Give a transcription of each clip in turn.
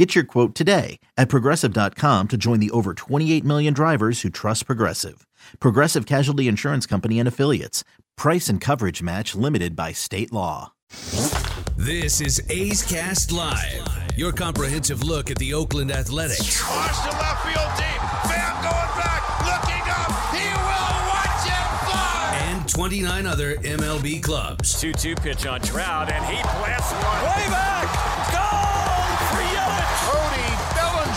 Get your quote today at progressive.com to join the over 28 million drivers who trust Progressive. Progressive Casualty Insurance Company and Affiliates. Price and coverage match limited by state law. This is A's Cast Live, your comprehensive look at the Oakland Athletics. Launch to left field deep. Bam going back, looking up. He will watch it fly. And 29 other MLB clubs. 2 2 pitch on Trout, and he blasts one. Way back.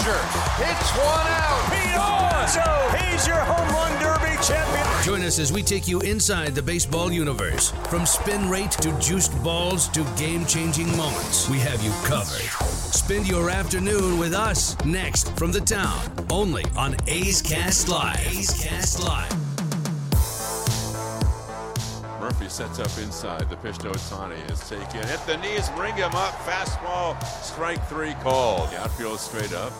Bellinger hits one out. Pete Alonso, he's your home run derby champion. Join us as we take you inside the baseball universe. From spin rate to juiced balls to game changing moments, we have you covered. Spend your afternoon with us next from the town, only on A's Cast Live. A's Cast Live. Murphy sets up inside. The pitch to Ohtani is taken. Hit the knees, ring him up. Fastball, strike three called. The outfield straight up.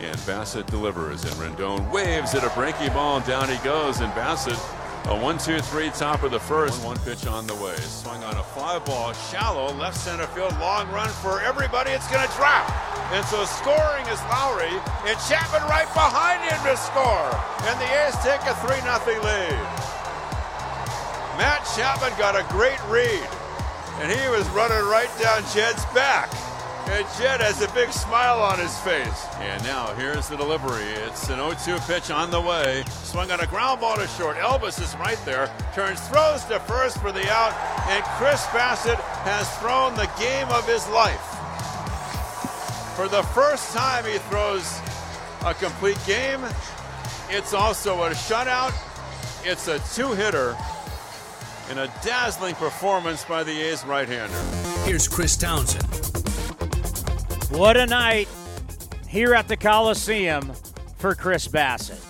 And Bassitt delivers. And Rendon waves at a breaking ball. Down he goes. And Bassitt, a one, two, three, top of the first. One pitch on the way. Swung on a fly ball, shallow, left center field, long run for everybody. It's going to drop. And so scoring is Lowrie. And Chapman right behind him to score. And the A's take a 3 0 lead. Matt Chapman got a great read, and he was running right down Jed's back. And Jed has a big smile on his face. And now here's the delivery. It's an 0-2 pitch on the way. Swung on a ground ball to short. Elvis is right there. Turns, throws to first for the out. And Chris Bassitt has thrown the game of his life. For the first time, he throws a complete game. It's also a shutout. It's a two-hitter in a dazzling performance by the A's right-hander. Here's Chris Townsend. What a night here at the Coliseum for Chris Bassitt.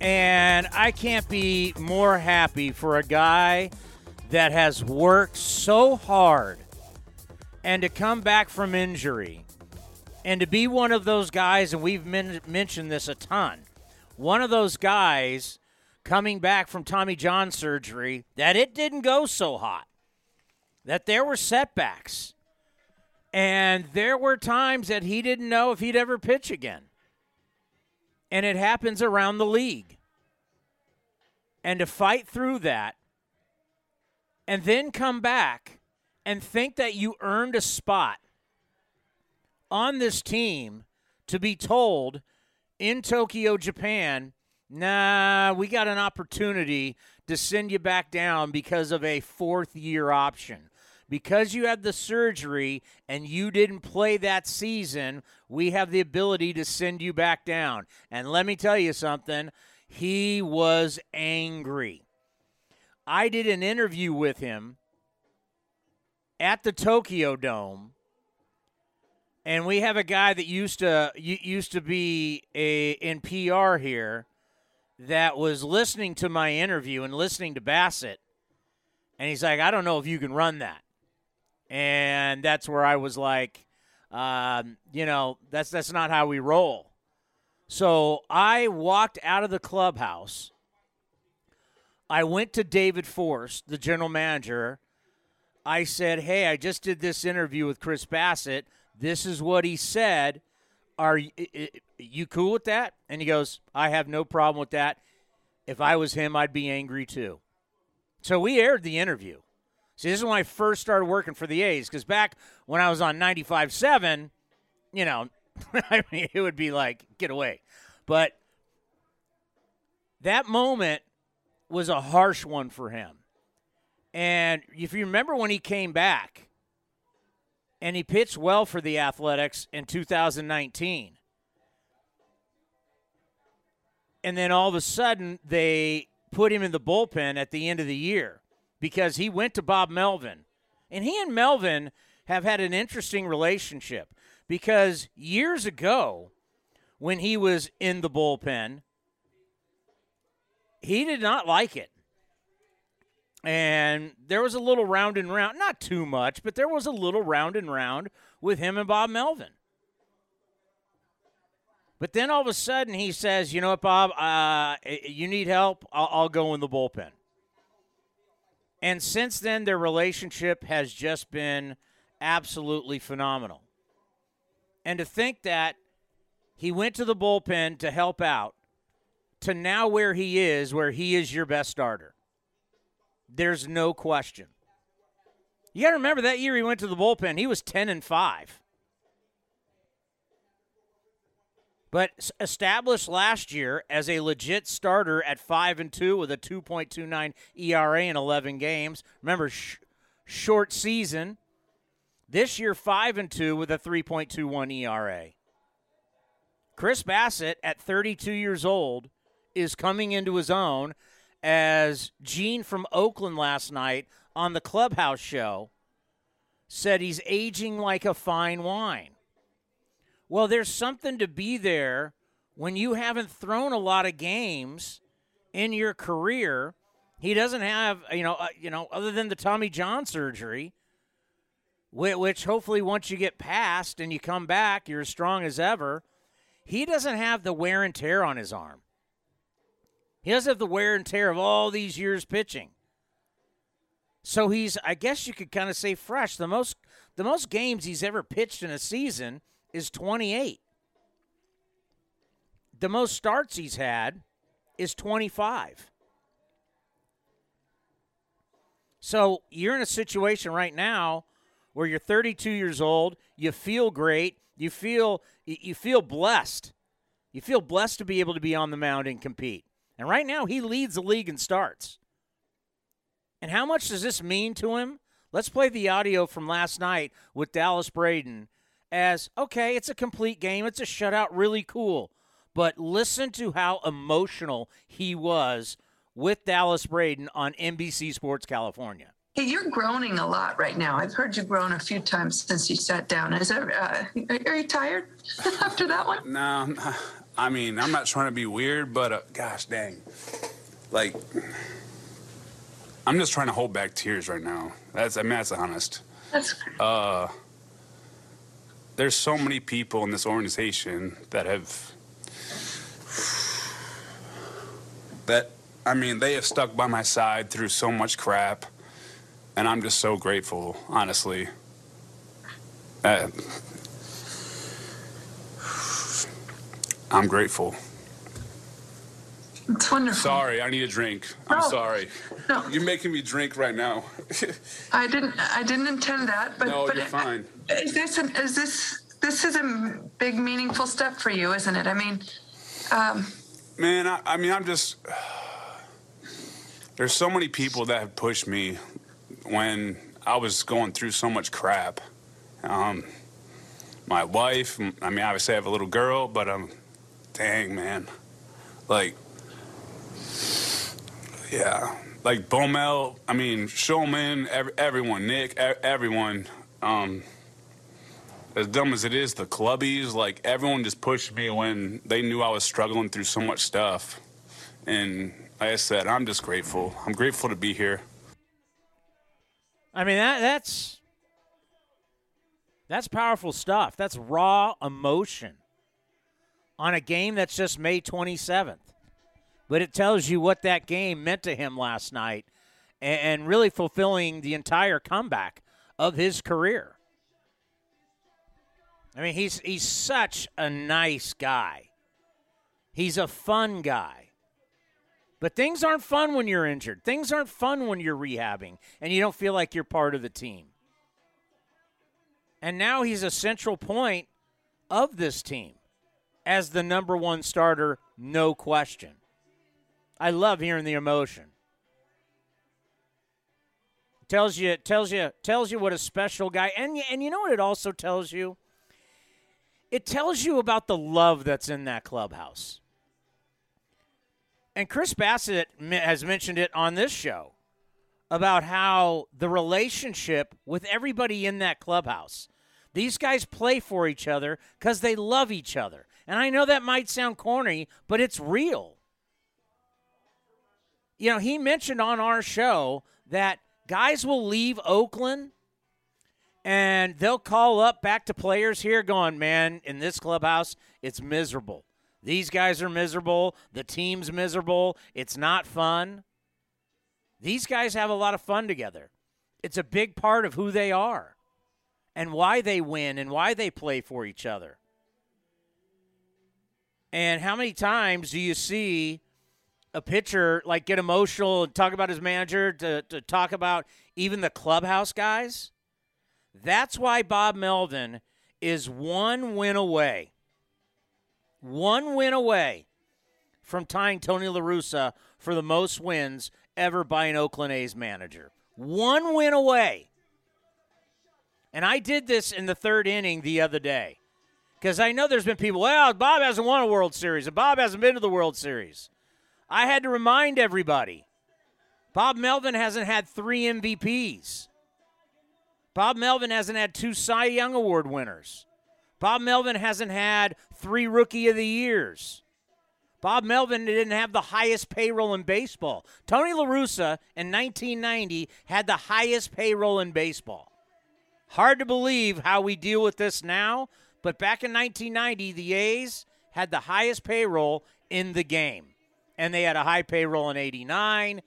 And I can't be more happy for a guy that has worked so hard and to come back from injury and to be one of those guys, and we've men- mentioned this a ton, one of those guys coming back from Tommy John surgery that it didn't go so hot, that there were setbacks. And there were times that he didn't know if he'd ever pitch again. And it happens around the league. And to fight through that and then come back and think that you earned a spot on this team to be told in Tokyo, Japan, nah, we got an opportunity to send you back down because of a fourth year option because you had the surgery and you didn't play that season, we have the ability to send you back down. And let me tell you something, he was angry. I did an interview with him at the Tokyo Dome. And we have a guy that used to used to be a in PR here that was listening to my interview and listening to Bassitt. And he's like, I don't know if you can run that and that's where I was like, um, you know, that's that's not how we roll. So I walked out of the clubhouse. I went to David Forst, the general manager. I said, "Hey, I just did this interview with Chris Bassitt. This is what he said. Are you, you cool with that?" And he goes, "I have no problem with that. If I was him, I'd be angry too." So we aired the interview. See, this is when I first started working for the A's because back when I was on 95.7, you know, I mean, it would be like, get away. But that moment was a harsh one for him. And if you remember when he came back and he pitched well for the Athletics in 2019, and then all of a sudden they put him in the bullpen at the end of the year because he went to Bob Melvin. And he and Melvin have had an interesting relationship because years ago, when he was in the bullpen, he did not like it. And there was a little round and round, not too much, but there was a little round and round with him and Bob Melvin. But then all of a sudden he says, "You know what, Bob? Uh, you need help. I'll, I'll go in the bullpen." And since then, their relationship has just been absolutely phenomenal. And to think that he went to the bullpen to help out, to now where he is, where he is your best starter, there's no question. You got to remember that year he went to the bullpen, he was 10 and 5. But established last year as a legit starter at 5 and 2 with a 2.29 ERA in 11 games. Remember sh- short season. This year 5 and 2 with a 3.21 ERA. Chris Bassitt at 32 years old is coming into his own as Gene from Oakland last night on the Clubhouse show said he's aging like a fine wine. Well, there's something to be there when you haven't thrown a lot of games in your career. He doesn't have, you know, uh, you know, other than the Tommy John surgery, which, hopefully once you get past and you come back, you're as strong as ever. He doesn't have the wear and tear on his arm. He doesn't have the wear and tear of all these years pitching. So he's, I guess you could kind of say, fresh. The most, the most games he's ever pitched in a season is 28. The most starts he's had is 25. So you're in a situation right now where you're 32 years old, you feel great, you feel you feel blessed. You feel blessed to be able to be on the mound and compete. And right now he leads the league in starts. And how much does this mean to him? Let's play the audio from last night with Dallas Braden as okay, it's a complete game, it's a shutout, really cool. But listen to how emotional he was with Dallas Braden on NBC Sports California. Hey, you're groaning a lot right now. I've heard you groan a few times since you sat down. Is that, uh, are you tired after that one? No, I mean, I'm not trying to be weird, but uh, gosh dang. Like, I'm just trying to hold back tears right now. That's, I mean, that's honest. That's. Uh, there's so many people in this organization that have that I mean they have stuck by my side through so much crap and I'm just so grateful honestly. Uh, I'm grateful it's wonderful. Sorry, I need a drink. I'm sorry. No. You're making me drink right now. I didn't. I didn't intend that. But no, but you're fine. Is this? An, is this? This is a big, meaningful step for you, isn't it? I mean, um, man. I, I mean, I'm just. There's so many people that have pushed me when I was going through so much crap. Um, my wife. I mean, obviously, I have a little girl, but um, dang man, like yeah, like Bomel. I mean, Showman. Every, everyone, Nick. Everyone. Um, as dumb as it is, the clubbies, like everyone just pushed me when they knew I was struggling through so much stuff. And like I said, I'm just grateful. I'm grateful to be here. I mean that that's that's powerful stuff. That's raw emotion on a game that's just May 27th but it tells you what that game meant to him last night and, really fulfilling the entire comeback of his career. I mean, he's he's such a nice guy. He's a fun guy. But things aren't fun when you're injured. Things aren't fun when you're rehabbing and you don't feel like you're part of the team. And now he's a central point of this team as the number one starter, no question. I love hearing the emotion. Tells you, tells you, tells you what a special guy, and and you know what it also tells you. It tells you about the love that's in that clubhouse. And Chris Bassitt has mentioned it on this show about how the relationship with everybody in that clubhouse. These guys play for each other because they love each other. And I know that might sound corny, but it's real. You know, he mentioned on our show that guys will leave Oakland and they'll call up back to players here going, man, in this clubhouse, it's miserable. These guys are miserable. The team's miserable. It's not fun. These guys have a lot of fun together. It's a big part of who they are and why they win and why they play for each other. And how many times do you see a pitcher like get emotional and talk about his manager to, to talk about even the clubhouse guys? That's why Bob Melvin is one win away. One win away from tying Tony La Russa for the most wins ever by an Oakland A's manager. One win away. And I did this in the third inning the other day. Because I know there's been people, well, Bob hasn't won a World Series and Bob hasn't been to the World Series. I had to remind everybody Bob Melvin hasn't had three MVPs. Bob Melvin hasn't had two Cy Young Award winners. Bob Melvin hasn't had three Rookie of the Years. Bob Melvin didn't have the highest payroll in baseball. Tony La Russa in 1990 had the highest payroll in baseball. Hard to believe how we deal with this now, but back in 1990, the A's had the highest payroll in the game. And they had a high payroll in 89.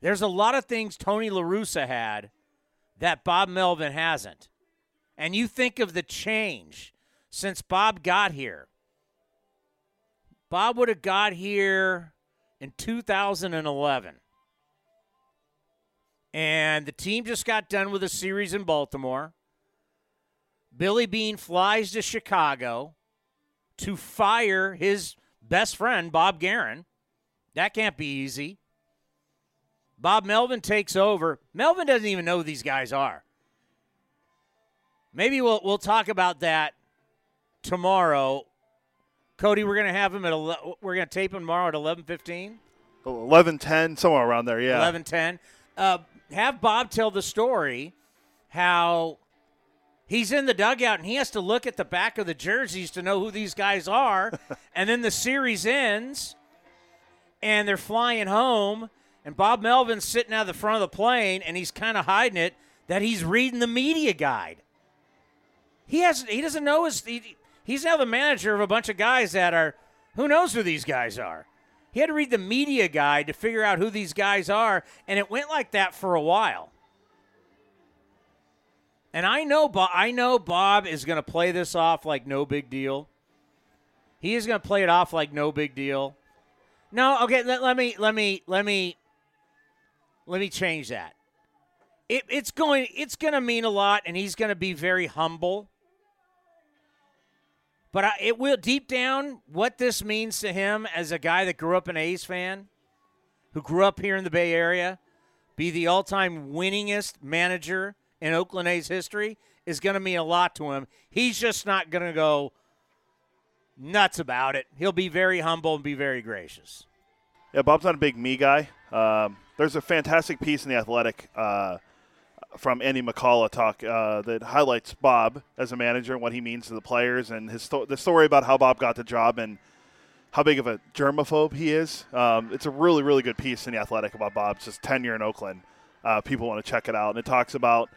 There's a lot of things Tony La Russa had that Bob Melvin hasn't. And you think of the change since Bob got here. Bob would have got here in 2011. And the team just got done with a series in Baltimore. Billy Beane flies to Chicago to fire his best friend, Bob Geren. That can't be easy. Bob Melvin takes over. Melvin doesn't even know who these guys are. Maybe we'll we'll talk about that tomorrow. Cody, we're gonna have him at 11, we're gonna tape him tomorrow at eleven fifteen. Eleven ten, somewhere around there. Yeah. Eleven ten. Uh, have Bob tell the story how he's in the dugout and he has to look at the back of the jerseys to know who these guys are, and then the series ends, and they're flying home, and Bob Melvin's sitting out the front of the plane, and he's kind of hiding it that he's reading the media guide. He has he doesn't know his he, he's now the manager of a bunch of guys that are who knows who these guys are. He had to read the media guide to figure out who these guys are, and it went like that for a while. And I know Bob, I know Bob is going to play this off like no big deal. He is going to play it off like no big deal. No, okay, let, let me let me let me let me change that. It, it's going it's going to mean a lot and he's going to be very humble. But I, it will deep down what this means to him as a guy that grew up an A's fan, who grew up here in the Bay Area, be the all-time winningest manager in Oakland A's history is going to mean a lot to him. He's just not going to go nuts about it. He'll be very humble and be very gracious. Yeah, Bob's not a big me guy. Um, there's a fantastic piece in the Athletic uh, from Andy McCullough talk uh, that highlights Bob as a manager and what he means to the players and his sto- the story about how Bob got the job and how big of a germaphobe he is. Um, it's a really really good piece in the Athletic about Bob's just tenure in Oakland. Uh, people want to check it out, and it talks about.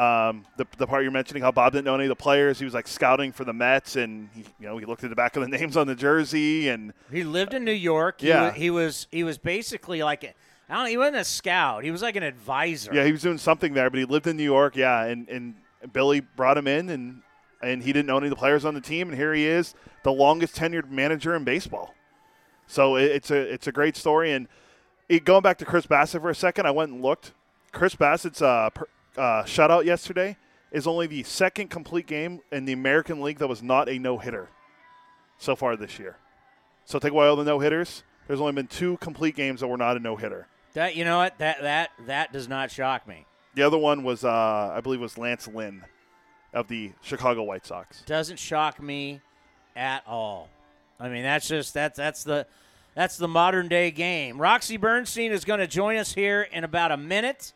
Um, the, the part you're mentioning, how Bob didn't know any of the players. He was like scouting for the Mets, and he, you know he looked at the back of the names on the jersey, and he lived in New York. Yeah, he, he was he was basically like a, I don't. He wasn't a scout. He was like an advisor. Yeah, he was doing something there, but he lived in New York. Yeah, and and Billy brought him in, and and he didn't know any of the players on the team, and here he is, the longest tenured manager in baseball. So it, it's a it's a great story, and it, going back to Chris Bassitt for a second, I went and looked. Chris Bassitt's uh, per, uh, shutout yesterday is only the second complete game in the American League that was not a no hitter so far this year. So take away all the no hitters. There's only been two complete games that were not a no hitter. That you know what that that that does not shock me. The other one was, uh, I believe, was Lance Lynn of the Chicago White Sox. Doesn't shock me at all. I mean, that's just that's that's the that's the modern day game. Roxy Bernstein is going to join us here in about a minute.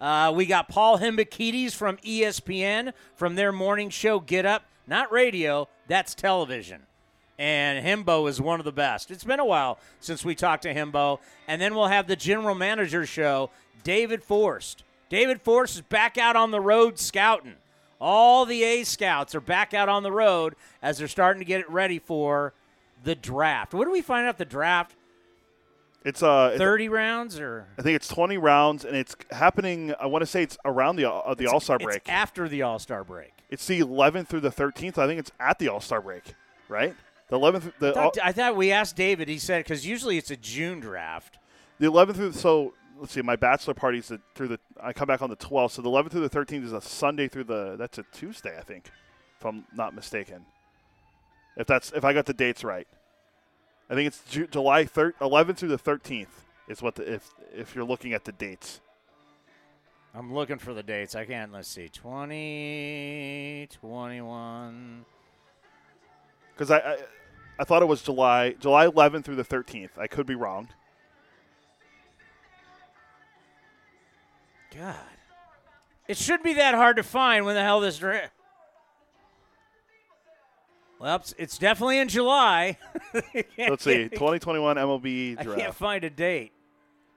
Uh, we got Paul Hembekides from ESPN from their morning show Get Up, not radio, that's television. And Himbo is one of the best. It's been a while since we talked to Himbo. And then we'll have the general manager show, David Forst. David Forst is back out on the road scouting. All the A scouts are back out on the road as they're starting to get it ready for the draft. What do we find out the draft? It's uh, thirty rounds, or I think it's twenty rounds, and it's happening. I want to say it's around the uh, the All Star break. after the All Star break. It's the 11th through the 13th. I think it's at the All Star break, right? The 11th. The I thought, I thought we asked David. He said because usually it's a June draft. The 11th through so let's see. My bachelor party's through the. I come back on the 12th, so the 11th through the 13th is a Sunday through the. That's a Tuesday, I think, if I'm not mistaken. If that's if I got the dates right, I think it's Ju- July 3rd, 11th through the 13th is what the if if you're looking at the dates. I'm looking for the dates. I can't. Let's see. 20, 21. Because I, I I thought it was July July 11th through the 13th. I could be wrong. God. It should be that hard to find when the hell this. Well, it's, definitely in July. Let's see. 2021 MLB I draft. can't find a date.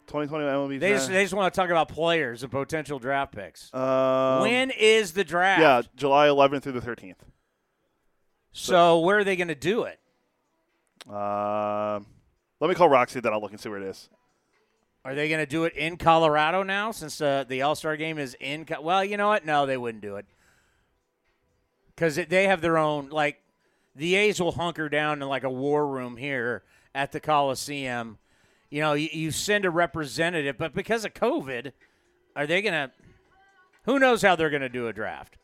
2021 MLB They draft. just, they just want to talk about players and potential draft picks. Um, when is the draft? Yeah, July 11th through the 13th. So where are they going to do it? Um, let me call Roxy, then I'll look and see where it is. Are they going to do it in Colorado now since uh, the All Star game is in? Co- well, you know what? No, they wouldn't do it because they have their own. Like the A's will hunker down in like a war room here at the Coliseum. You know, you, you send a representative, but because of COVID, are they going to? Who knows how they're going to do a draft?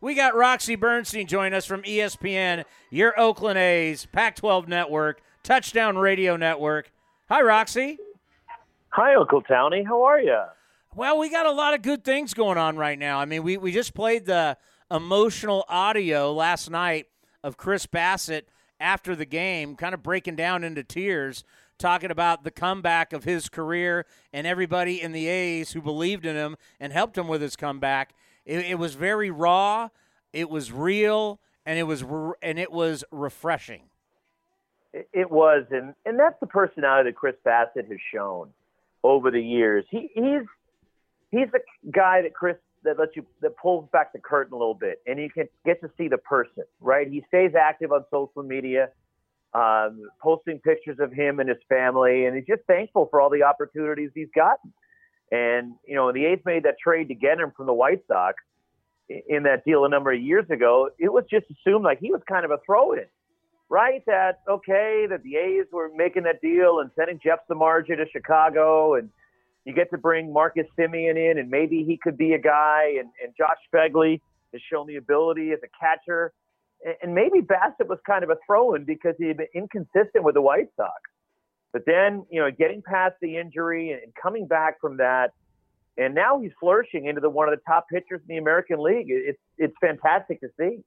We got Roxy Bernstein join us from ESPN, your Oakland A's, Pac 12 Network, Touchdown Radio Network. Hi, Roxy. Hi, Uncle Townie. How are you? Well, we got a lot of good things going on right now. I mean, we, we just played the emotional audio last night of Chris Bassitt after the game, kind of breaking down into tears, talking about the comeback of his career and everybody in the A's who believed in him and helped him with his comeback. It, it was very raw, it was real, and it was re- and it was refreshing. It- was, and and that's the personality that Chris Bassitt has shown over the years. He he's he's the guy that Chris that lets you that pulls back the curtain a little bit, and you can get to see the person. Right? He stays active on social media, um, posting pictures of him and his family, and he's just thankful for all the opportunities he's gotten. And you know, the A's made that trade to get him from the White Sox in that deal a number of years ago, it was just assumed like he was kind of a throw-in right? That okay, that the A's were making that deal and sending Jeff Samardzija to Chicago, and you get to bring Marcus Semien in, and maybe he could be a guy. And, and Josh Phegley has shown the ability as a catcher, and, and maybe Bassitt was kind of a throw-in because he had been inconsistent with the White Sox. But then, you know, getting past the injury and coming back from that, and now he's flourishing into the one of the top pitchers in the American League. It- It's it's fantastic to see.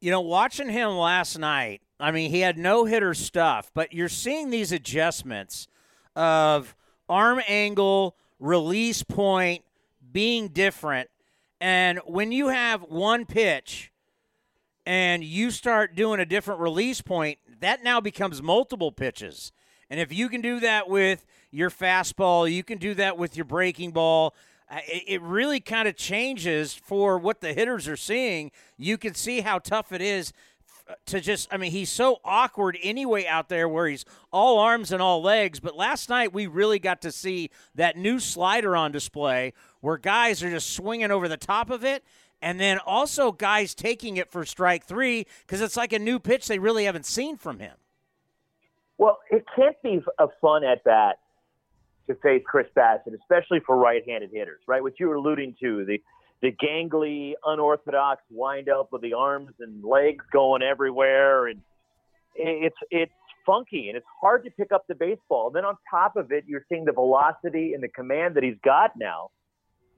You know, watching him last night, I mean, he had no hitter stuff, but you're seeing these adjustments of arm angle, release point being different. And when you have one pitch and you start doing a different release point, that now becomes multiple pitches. And if you can do that with your fastball, you can do that with your breaking ball. It really kind of changes for what the hitters are seeing. You can see how tough it is to just, I mean, he's so awkward anyway out there where he's all arms and all legs. But last night we really got to see that new slider on display where guys are just swinging over the top of it. And then also guys taking it for strike three because it's like a new pitch they really haven't seen from him. Well, it can't be a fun at bat to face Chris Bassitt, especially for right-handed hitters, right? What you were alluding to, the the gangly, unorthodox windup with the arms and legs going everywhere, and it's it's funky and it's hard to pick up the baseball. And then on top of it, you're seeing the velocity and the command that he's got now.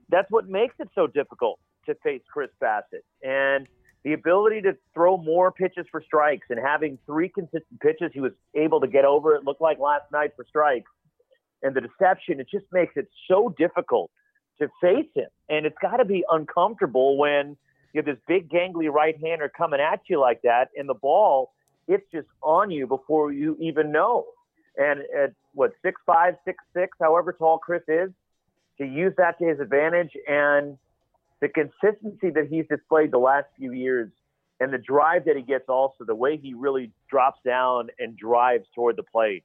That's what makes it so difficult to face Chris Bassitt. And the ability to throw more pitches for strikes and having three consistent pitches he was able to get over it looked like last night for strikes and the deception it just makes it so difficult to face him and it's got to be uncomfortable when you have this big gangly right hander coming at you like that and the ball it's just on you before you even know. And at what six five, six six, however tall Chris is, to use that to his advantage and the consistency that he's displayed the last few years and the drive that he gets also the way he really drops down and drives toward the plate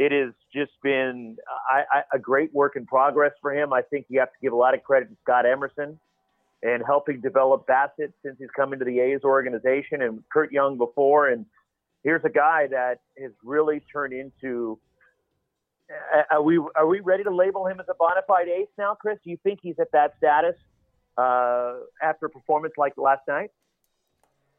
it has just been I, I, a great work in progress for him. I think you have to give a lot of credit to scott emerson and helping develop Bassitt since he's come into the a's organization and curt young before. And here's a guy that has really turned into are we are we ready to label him as a bona fide ace now chris? Do you think he's at that status uh, after a performance like last night?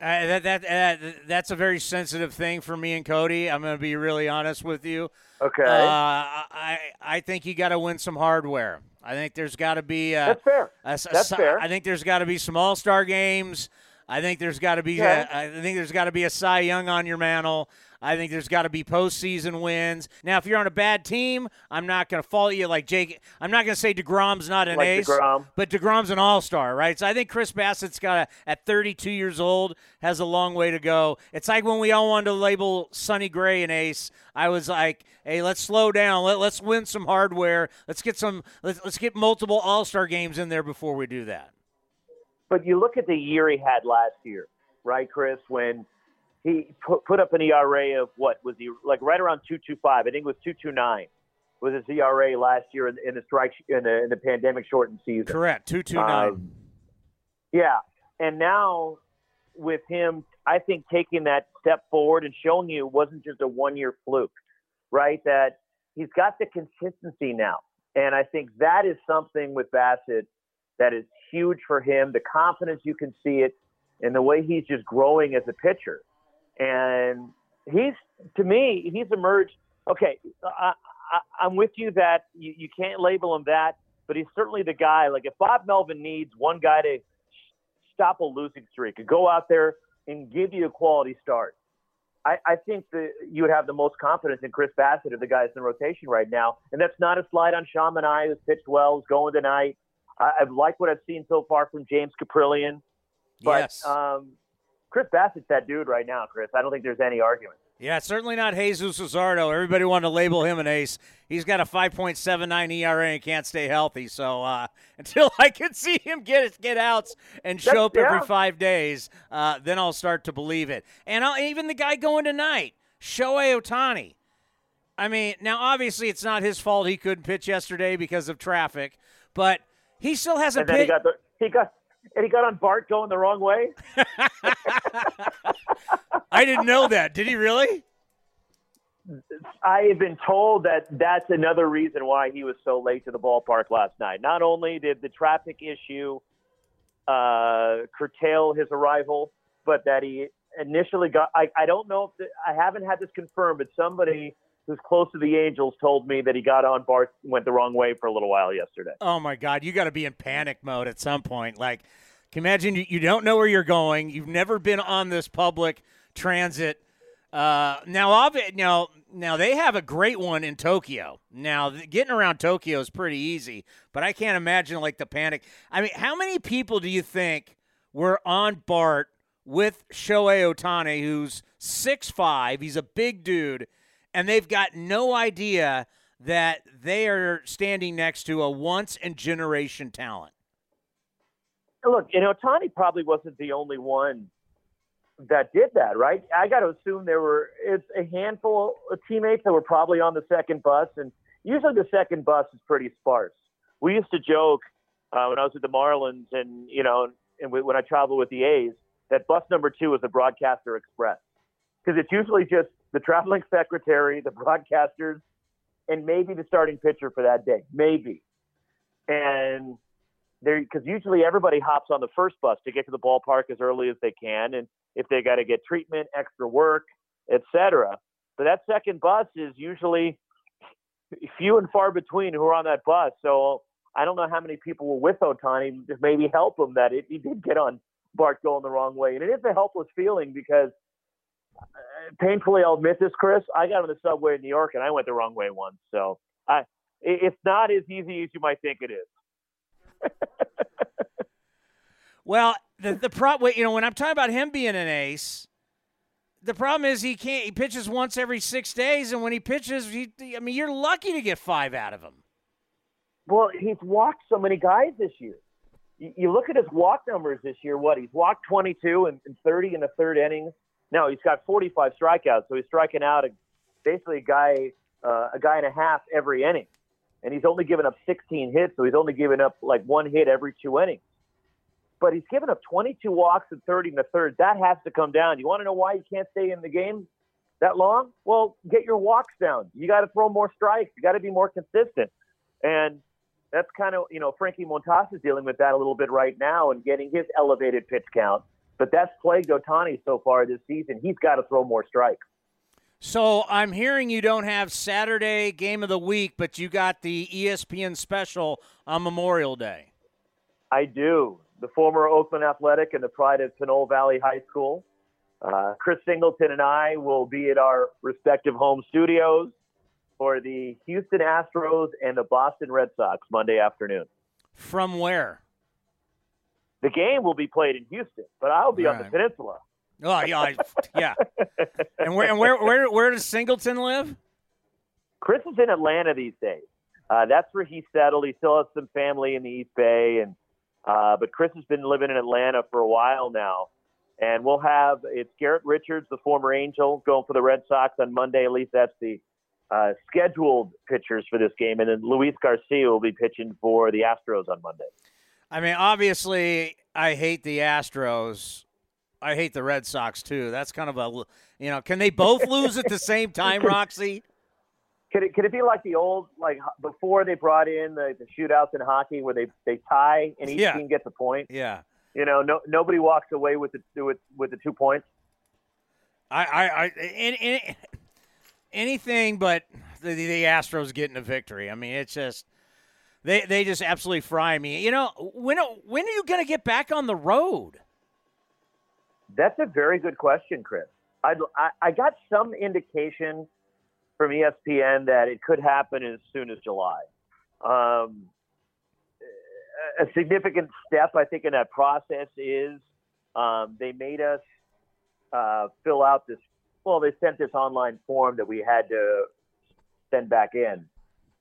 Uh, that that uh, that's a very sensitive thing for me and Cody. I'm going to be really honest with you. Okay. Uh, I I think you got to win some hardware. I think there's got to be a, that's fair. A, a, that's fair. I think there's got to be some All Star games. I think there's got to be yeah. a, I think there's got to be a Cy Young on your mantle. I think there's got to be postseason wins. Now, if you're on a bad team, I'm not going to fault you like Jake. I'm not going to say Degrom's not an like ace, DeGrom. but Degrom's an all star, right? So I think Chris Bassitt's got a, at 32 years old has a long way to go. It's like when we all wanted to label Sonny Gray an ace. I was like, hey, let's slow down. Let, let's win some hardware. Let's get some. Let's, let's get multiple all star games in there before we do that. But you look at the year he had last year, right, Chris? When he put, put up an ERA of what was he like right around 2.25? I think it was 2.29 was his ERA last year in, in the strike in the, in the pandemic shortened season. Correct, 2.29. Um, yeah, and now with him, I think taking that step forward and showing you it wasn't just a one year fluke, right? That he's got the consistency now, and I think that is something with Bassitt that is huge for him. The confidence you can see it, and the way he's just growing as a pitcher and he's to me he's emerged. Okay, I, I, am with you that you, you can't label him that, but he's certainly the guy. Like if Bob Melvin needs one guy to stop a losing streak, and go out there and give you a quality start. I, I think that you would have the most confidence in Chris Bassitt of the guys in rotation right now, and that's not a slide on Sean Manaea, who's pitched well, who's going tonight. I, I've liked what I've seen so far from James Kaprielian, but yes. um, Chris Bassitt's that dude right now, Chris. I don't think there's any argument. Yeah, certainly not Jesus Luzardo. Everybody wanted to label him an ace. He's got a 5.79 ERA and can't stay healthy. So uh, until I can see him get get outs and show That's, up every yeah. five days, uh, then I'll start to believe it. And I'll, even the guy going tonight, Shohei Ohtani. I mean, now obviously it's not his fault he couldn't pitch yesterday because of traffic, but he still hasn't And then he pitched. got the he got and he got on BART going the wrong way. I didn't know that. Did he really? I have been told that that's another reason why he was so late to the ballpark last night. Not only did the traffic issue uh, curtail his arrival, but that he initially got. I, I don't know if the, I haven't had this confirmed, but somebody who's close to the Angels told me that he got on BART went the wrong way for a little while yesterday. Oh my God, you got to be in panic mode at some point. Like, can you imagine you, don't know where you're going. You've never been on this public transit. Uh, now, now, now they have a great one in Tokyo. Now, getting around Tokyo is pretty easy, but I can't imagine like the panic. I mean, how many people do you think were on BART with Shohei Ohtani, who's six five? He's a big dude, and they've got no idea that they are standing next to a once in generation talent. Look, you know, Ohtani probably wasn't the only one that did that, right? I got to assume there were it's a handful of teammates that were probably on the second bus, and usually the second bus is pretty sparse. We used to joke uh, when I was with the Marlins, and you know, and when I traveled with the A's, that bus number two was the Broadcaster Express because it's usually just the traveling secretary, the broadcasters, and maybe the starting pitcher for that day, maybe. And there, because usually everybody hops on the first bus to get to the ballpark as early as they can, and if they got to get treatment, extra work, etc. But that second bus is usually few and far between who are on that bus. So I don't know how many people were with Ohtani to maybe help him that it, he did get on BART going the wrong way, and it is a helpless feeling because painfully, I'll admit this, Chris. I got on the subway in New York and I went the wrong way once. So I, it's not as easy as you might think it is. Well, the the problem, you know, when I'm talking about him being an ace, the problem is he can't. He pitches once every six days, and when he pitches, he, I mean, you're lucky to get five out of him. Well, he's walked so many guys this year. You, you look at his walk numbers this year. What he's walked 22 and, and 30 in the third innings. Now he's got 45 strikeouts, so he's striking out a, basically a guy uh, a guy and a half every inning, and he's only given up 16 hits, so he's only given up like one hit every two innings. But he's given up 22 walks and 30 in the third. That has to come down. You want to know why he can't stay in the game that long? Well, get your walks down. You got to throw more strikes. You got to be more consistent, and that's kind of you know Frankie Montas is dealing with that a little bit right now and getting his elevated pitch count. But that's plagued Ohtani so far this season. He's got to throw more strikes. So I'm hearing you don't have Saturday game of the week, but you got the ESPN special on Memorial Day. I do. The former Oakland Athletic and the pride of Pinole Valley High School. Uh, Chris Singleton and I will be at our respective home studios for the Houston Astros and the Boston Red Sox Monday afternoon. From where? The game will be played in Houston, but I'll be on the peninsula. Oh yeah, I, yeah. And where and where where where does Singleton live? Chris is in Atlanta these days. Uh, that's where he settled. He still has some family in the East Bay, and uh, but Chris has been living in Atlanta for a while now. And we'll have it's Garrett Richards, the former Angel, going for the Red Sox on Monday. At least that's the uh, scheduled pitchers for this game, and then Luis Garcia will be pitching for the Astros on Monday. I mean, obviously, I hate the Astros. I hate the Red Sox too. That's kind of a, you know, can they both lose at the same time, Roxy? Could it, could it be like the old, like before they brought in the, the shootouts in hockey where they, they tie and each Yeah. team gets a point? Yeah. You know, no, nobody walks away with the with, with the two points. I, I, I any, any, anything but the, the Astros getting a victory. I mean, it's just they they just absolutely fry me. You know, when when are you going to get back on the road? That's a very good question, Chris. I'd, I, I got some indication from ESPN that it could happen as soon as July. Um, a significant step, I think, in that process is um, they made us uh, fill out this. Well, they sent this online form that we had to send back in.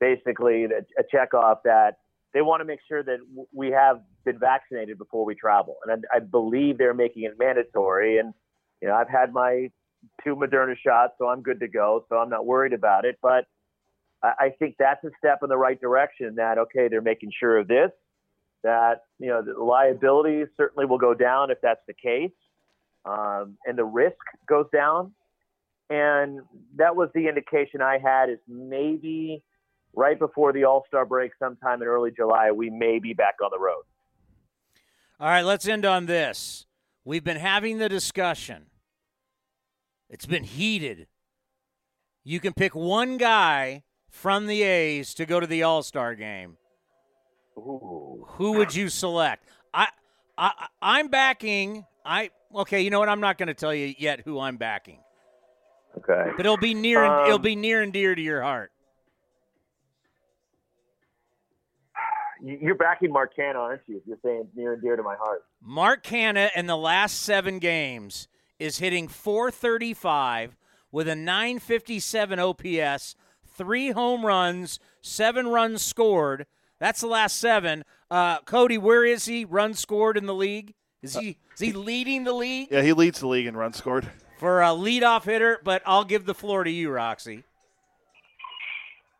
Basically, a check off that they want to make sure that we have been vaccinated before we travel, and I, I believe they're making it mandatory. And you know, I've had my two Moderna shots, so I'm good to go. So I'm not worried about it. But I, I think that's a step in the right direction. That okay, they're making sure of this. That you know, the liability certainly will go down if that's the case, um, and the risk goes down. And that was the indication I had is maybe right before the All Star break, sometime in early July, we may be back on the road. All right, let's end on this. We've been having the discussion. It's been heated. You can pick one guy from the A's to go to the All Star game. Ooh. Who would you select? I, I, I'm backing. I okay. You know what? I'm not going to tell you yet who I'm backing, Okay. but it'll be near. and, it'll Um, be near and dear to your heart. You're backing Mark Canha, aren't you? You're saying near and dear to my heart. Mark Canha in the last seven games is hitting 435 with a 957 OPS, three home runs, seven runs scored. That's the last seven. Uh, Cody, where is he? Runs scored in the league? Is he is he leading the league Yeah, he leads the league in runs scored. for a leadoff hitter? But I'll give the floor to you, Roxy.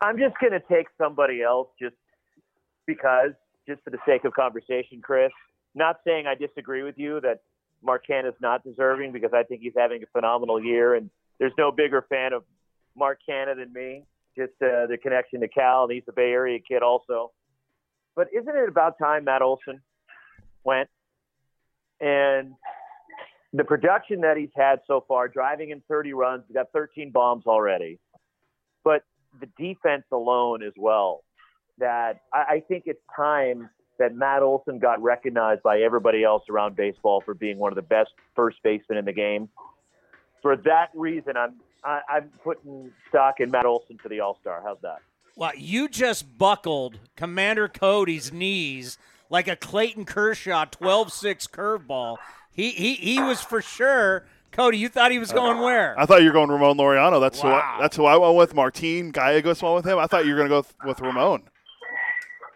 I'm just going to take somebody else just because, just for the sake of conversation, Chris. Not saying I disagree with you that Mark Canha is not deserving because I think he's having a phenomenal year, and there's no bigger fan of Mark Canha than me. Just uh, the connection to Cal, and he's a Bay Area kid also. But isn't it about time Matt Olson went? And the production that he's had so far, driving in 30 runs, he's got 13 bombs already. But the defense alone as well. That I, I think it's time that Matt Olson got recognized by everybody else around baseball for being one of the best first basemen in the game. For that reason, I'm I, I'm putting stock in Matt Olson to the All Star. How's that? Well, you just buckled Commander Cody's knees like a Clayton Kershaw 12-6 curveball. He, he he was for sure Cody, you thought he was going where? I thought you were going Ramon Laureano. That's who I, Wow. that's who I went with. Martin Gallegos went with him. I thought you were going to go th- with Ramon.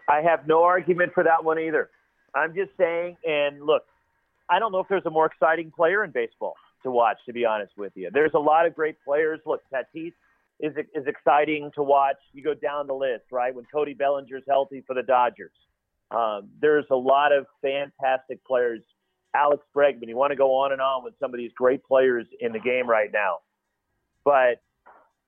I have no argument for that one either. I'm just saying, and look, I don't know if there's a more exciting player in baseball to watch, to be honest with you. There's a lot of great players. Look, Tatis is, is exciting to watch. You go down the list, right? When Cody Bellinger's healthy for the Dodgers. Um, there's a lot of fantastic players. Alex Bregman, you want to go on and on with some of these great players in the game right now. But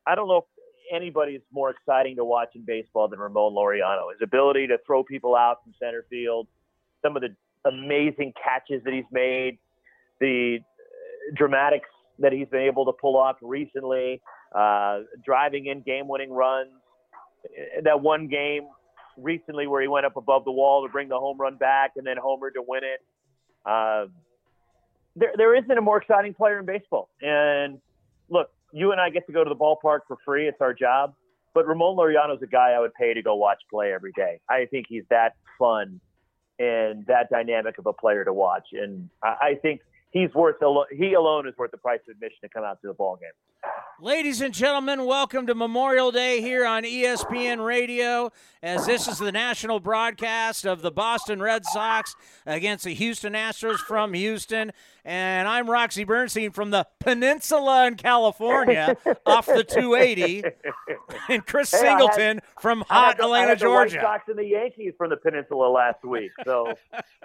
I don't know if anybody is more exciting to watch in baseball than Ramon Laureano. His ability to throw people out from center field, some of the amazing catches that he's made, the dramatics that he's been able to pull off recently, uh, driving in game-winning runs. That one game recently where he went up above the wall to bring the home run back and then homer to win it. Uh, there, there isn't a more exciting player in baseball. And look, you and I get to go to the ballpark for free. It's our job. But Ramon Laureano is a guy I would pay to go watch play every day. I think he's that fun and that dynamic of a player to watch. And I, I think he's worth he alone is worth the price of admission to come out to the ball game. Ladies and gentlemen, welcome to Memorial Day here on ESPN Radio. As this is the national broadcast of the Boston Red Sox against the Houston Astros from Houston. And I'm Roxy Bernstein from the peninsula in California off the 280. And Chris Hey, I had- Singleton from hot I Atlanta, the Georgia. White Sox and the Yankees from the peninsula last week. So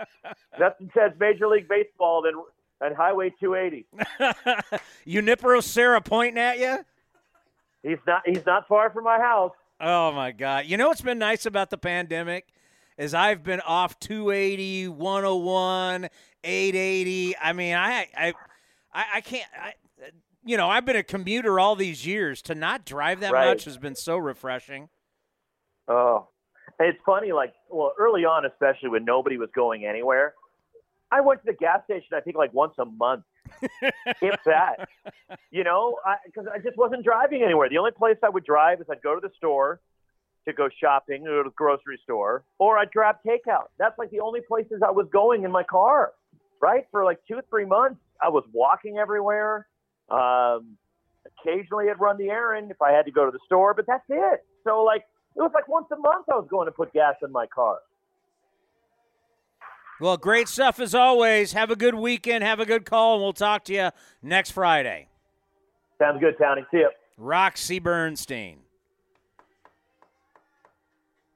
nothing says Major League Baseball than, than Highway 280. Junipero Serra pointing at you? He's not he's not far from my house. Oh my God! You know what's been nice about the pandemic is I've been off 280, 101, 880. I mean, I I I, I can't. I, you know, I've been a commuter all these years. To not drive that Right. much has been so refreshing. Oh, it's funny. Like, well, early on, especially when nobody was going anywhere, I went to the gas station. I think like once a month, if that. You know, because I, just wasn't driving anywhere. The only place I would drive is I'd go to the store to go shopping, or to the grocery store, or I'd grab takeout. That's like the only places I was going in my car. Right for like two, three months, I was walking everywhere. Um, occasionally, I'd run the errand if I had to go to the store, but that's it. So like it was like once a month I was going to put gas in my car. Well, great stuff as always. Have a good weekend. Have a good call, and we'll talk to you next Friday. Sounds good, Tony. See ya. Roxy Bernstein.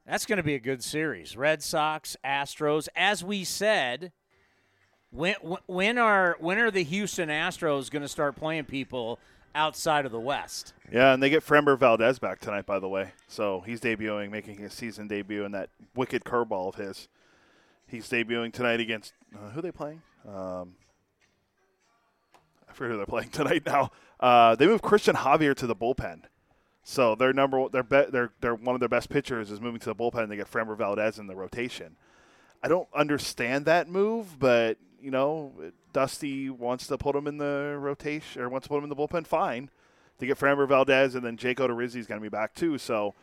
That's going to be a good series. Red Sox, Astros. As we said, when when are when are the Houston Astros going to start playing people outside of the West? Yeah, and they get Framber Valdez back tonight, by the way. So he's debuting, making his season debut in that wicked curveball of his. He's debuting tonight against uh, who are they playing? Um, I forget who they're playing tonight now. Uh, they moved Christian Javier to the bullpen. So their number, their be, their their one of their best pitchers is moving to the bullpen. and They get Framber Valdez in the rotation. I don't understand that move, but you know, Dusty wants to put him in the rotation or wants to put him in the bullpen. Fine, to get Framber Valdez and then Jake Odorizzi is going to be back too. So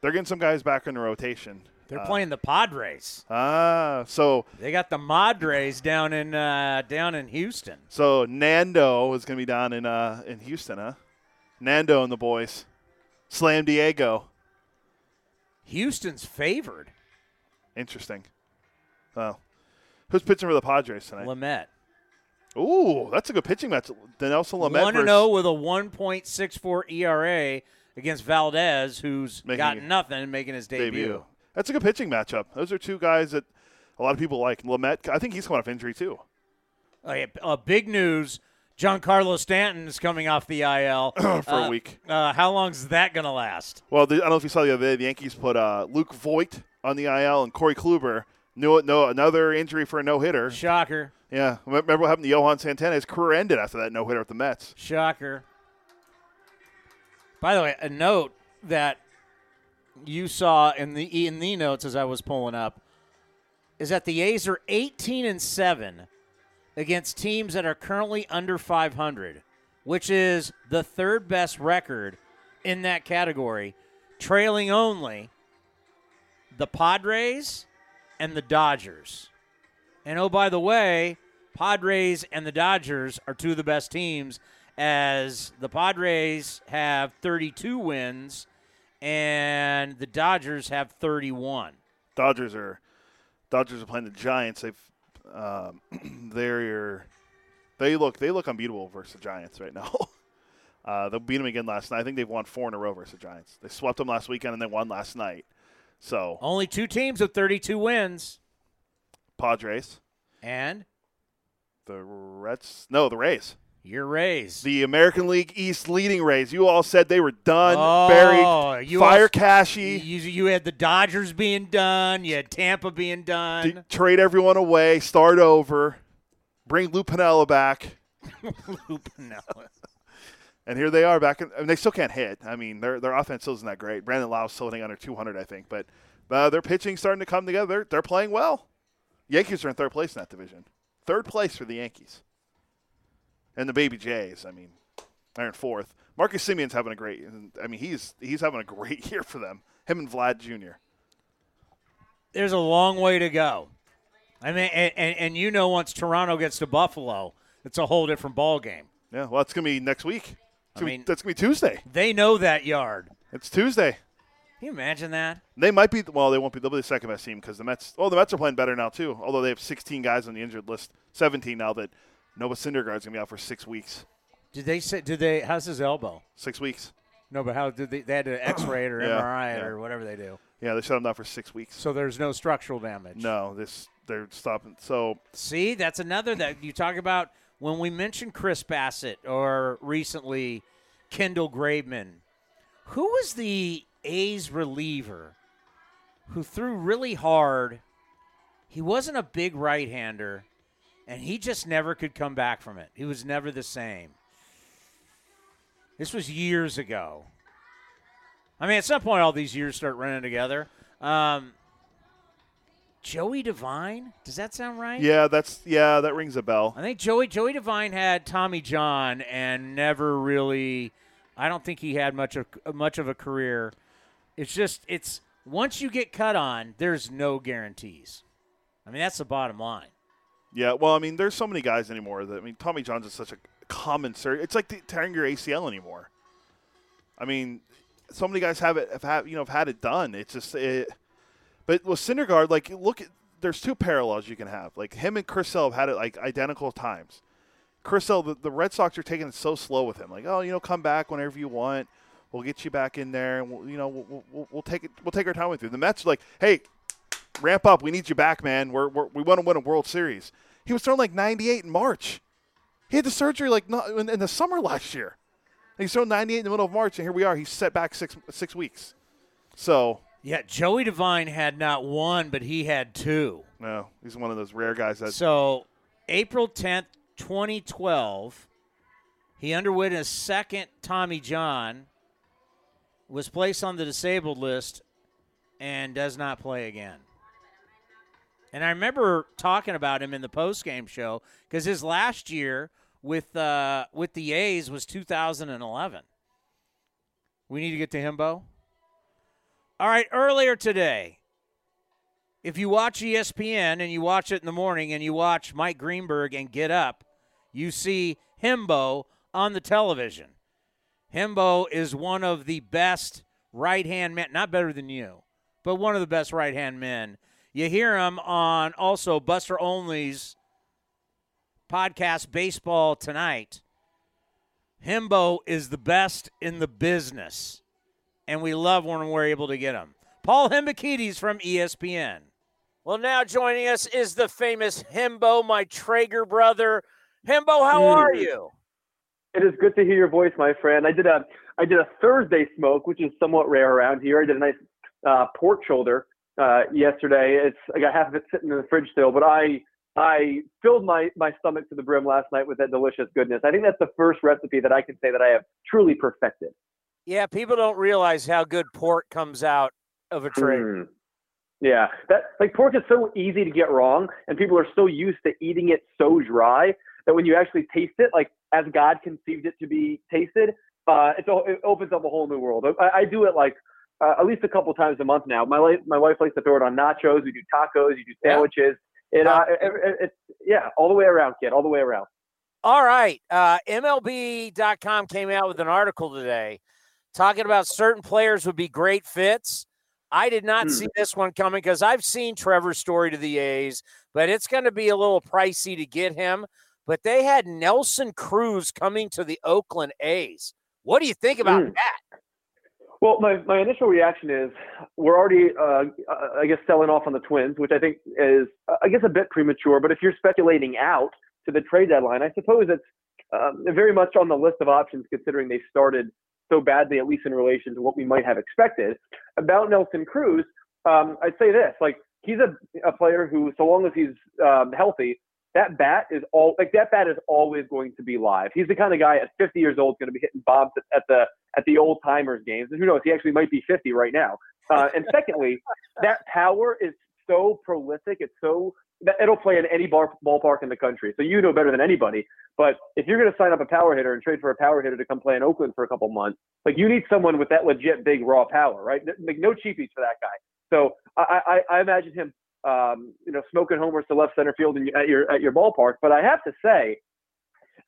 they're getting some guys back in the rotation. They're Uh, playing the Padres. Ah, so They got the Madres down in uh, down in Houston. so Nando is going to be down in uh in Houston, huh? Nando and the boys, Slam Diego. Houston's favored. Interesting. Well, who's pitching for the Padres tonight? Lamet. Ooh, that's a good pitching match. Dinelson Lamet One and zero with a 1.64 ERA E against Valdez, who's Making got nothing, making his debut. That's a good pitching matchup. Those are two guys that a lot of people like. Lamet, I think he's coming off injury too. Oh, yeah, uh, big news: Giancarlo Stanton is coming off the IL For a Uh, week. Uh, how long is that going to last? Well, the, I don't know if you saw the other day. The Yankees put uh, Luke Voit on the IL and Corey Kluber. No, no, another injury for a no hitter. Shocker! Yeah, remember what happened to Johan Santana? His career ended after that no hitter with the Mets. Shocker! By the way, a note that you saw in the in the notes as I was pulling up is that the A's are 18 and seven against teams that are currently under 500, which is the third best record in that category, trailing only the Padres and the Dodgers. And oh, by the way, Padres and the Dodgers are two of the best teams, as the Padres have 32 wins and the Dodgers have 31. Dodgers are Dodgers are playing the Giants. They've um, they're they look they look unbeatable versus the Giants right now. uh, they'll beat them again last night. I think they've won four in a row versus the Giants. They swept them last weekend and they won last night. So only two teams with 32 wins. Padres and the Reds. No, the Rays. Your Rays. The American League East leading Rays. You all said they were done, oh, buried, you fire Cashy. You, you, had the Dodgers being done. You had Tampa being done. D- trade everyone away, start over, bring Lou Piniella back. Lou Piniella. and here they are back. In, I mean, they still can't hit. I mean, their their offense still isn't that great. Brandon Lowe's still hitting under 200, I think. But uh, their pitching starting to come together. They're, they're playing well. Yankees are in third place in that division. Third place for the Yankees and the Baby Jays. I mean, they're in fourth. Marcus Semien's having a great. I mean, he's he's having a great year for them. Him and Vlad Jr. There's a long way to go. I mean, and, and, and you know, once Toronto gets to Buffalo, it's a whole different ball game. Yeah, well, it's gonna be next week. I mean, that's gonna be Tuesday. They know that yard. It's Tuesday. Can you imagine that? They might be. Well, they won't be. They'll be the second best team because the Mets. Oh, the Mets are playing better now too. Although they have 16 guys on the injured list, 17 now that Noah Syndergaard's gonna be out for six weeks. Did they say? Did they? How's his elbow? Six weeks. No, but how did they? They had to X-ray it or Yeah, MRI yeah. or whatever they do. Yeah, they shut him down for six weeks. So there's no structural damage. No, this they're stopping. So See, that's another that you talk about when we mentioned Chris Bassitt or recently Kendall Graveman. Who was the A's reliever who threw really hard? He wasn't a big right-hander, and he just never could come back from it. He was never the same. This was years ago. I mean, at some point, all these years start running together. Um, Joey Devine, does that sound right? yeah, that's yeah, that rings a bell. I think Joey Joey Devine had Tommy John and never really. I don't think he had much of much of a career. It's just it's once you get cut on, there's no guarantees. I mean that's the bottom line. Yeah, well, I mean, there's so many guys anymore that I mean, Tommy John's is such a common surgery. It's like tearing your ACL anymore. I mean, so many guys have it have had you know have had it done. It's just it. But with Syndergaard, like look at there's two parallels you can have. Like him and Chris Sale have had it like identical times. Chris Sale, the, the Red Sox are taking it so slow with him. Like, oh, you know, come back whenever you want. We'll get you back in there, and we'll, you know, we'll, we'll, we'll take it. We'll take our time with you. The Mets are like, hey, ramp up. We need you back, man. We're, we're we want to win a World Series. He was throwing like 98 in March. He had the surgery like not in, in the summer last year. And he's throwing 98 in the middle of March, and here we are. He's set back six six weeks. So Yeah, Joey Devine had not one, but he had two. no, he's one of those rare guys that. So, April 10th, 2012, he underwent his second Tommy John, was placed on the disabled list, and does not play again. And I remember talking about him in the postgame show because his last year with uh, with the A's was 2011. We need to get to him, Bo. All right, earlier today, if you watch ESPN and you watch it in the morning and you watch Mike Greenberg and Get Up, you see Hembo on the television. Hembo is one of the best right hand men, not better than you, but one of the best right hand men. You hear him on also Buster Olney's podcast, Baseball Tonight. Hembo is the best in the business, and we love when we're able to get him. Paul Hembekides from ESPN. Well, now joining us is the famous Hembo, my Traeger brother. Hembo, how are you? It is good to hear your voice, my friend. I did a I did a Thursday smoke, which is somewhat rare around here. I did a nice uh, pork shoulder uh, yesterday. It's I got half of it sitting in the fridge still, but I I filled my my stomach to the brim last night with that delicious goodness. I think that's the first recipe that I can say that I have truly perfected. Yeah, people don't realize how good pork comes out of a tray. Mm. Yeah, that like pork is so easy to get wrong, and people are so used to eating it so dry that when you actually taste it, like as God conceived it to be tasted, uh, it's it opens up a whole new world. I, I do it like uh, at least a couple times a month now. My li- my wife likes to throw it on nachos. We do tacos. You do sandwiches. It, uh, it, it, it, yeah, all the way around, kid, all the way around. All right. Uh, MLB.com came out with an article today talking about certain players would be great fits. I did not hmm. see this one coming because I've seen Trevor Story to the A's, but it's going to be a little pricey to get him. But they had Nelson Cruz coming to the Oakland A's. What do you think about hmm. that? Well, my, my initial reaction is we're already, uh, I guess, selling off on the Twins, which I think is, I guess, a bit premature. But if you're speculating out to the trade deadline, I suppose it's uh, very much on the list of options considering they started so badly, at least in relation to what we might have expected. About Nelson Cruz, um, I'd say this: like he's a, a player who, so long as he's um, healthy, that bat is all like that bat is always going to be live. He's the kind of guy at 50 years old going to be hitting bombs at, at the at the old timers games. And who knows? He actually might be 50 right now. Uh, and secondly, that power is so prolific. It's so it'll play in any bar, ballpark in the country. So you know better than anybody. But if you're going to sign up a power hitter and trade for a power hitter to come play in Oakland for a couple months, like you need someone with that legit big raw power, right? Like no cheapies for that guy. So I, I, I imagine him, um, you know, smoking homers to left center field in, at your at your ballpark. But I have to say,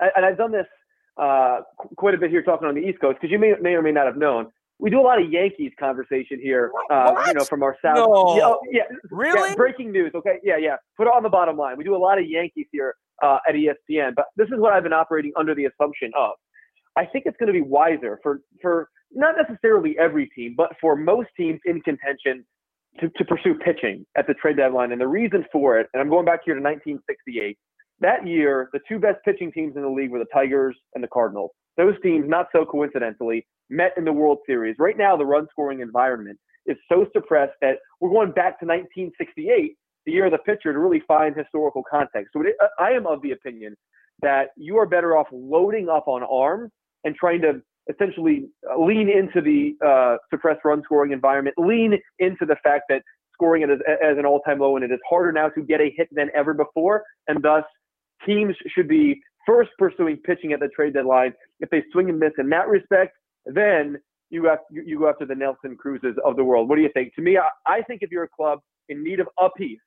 and I've done this uh, quite a bit here talking on the East Coast because you may may or may not have known we do a lot of Yankees conversation here, uh, you know, from our south. No. Yeah, oh, yeah, really? Yeah, breaking news. Okay, yeah, yeah. Put it on the bottom line. We do a lot of Yankees here uh, at ESPN, but this is what I've been operating under the assumption of. I think it's going to be wiser for for not necessarily every team, but for most teams in contention to, to pursue pitching at the trade deadline. And the reason for it, and I'm going back here to 1968. That year, the two best pitching teams in the league were the Tigers and the Cardinals. Those teams, not so coincidentally, met in the World Series. Right now, the run scoring environment is so suppressed that we're going back to 1968, the year of the pitcher, to really find historical context. So it, I am of the opinion that you are better off loading up on arms and trying to essentially uh, lean into the uh, suppressed run scoring environment, lean into the fact that scoring it as, as an all time low and it is harder now to get a hit than ever before. And thus, teams should be first pursuing pitching at the trade deadline. If they swing and miss in that respect, then you have you go after the Nelson Cruzes of the world. What do you think? To me, I, I think if you're a club in need of a piece,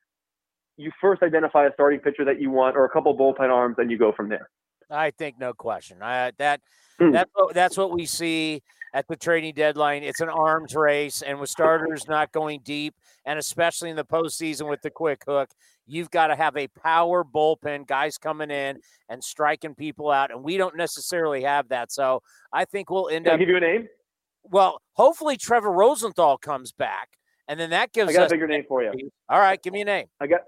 you first identify a starting pitcher that you want or a couple bullpen arms, and you go from there. I think no question. I, that mm. that's what, that's what we see at the trading deadline. It's an arms race, and with starters not going deep, and especially in the postseason with the quick hook, you've got to have a power bullpen, guys coming in and striking people out, and we don't necessarily have that. So I think we'll end Can up. give you a name. Well, hopefully Trevor Rosenthal comes back, and then that gives. I got a bigger name for you. All right, give me a name. I got.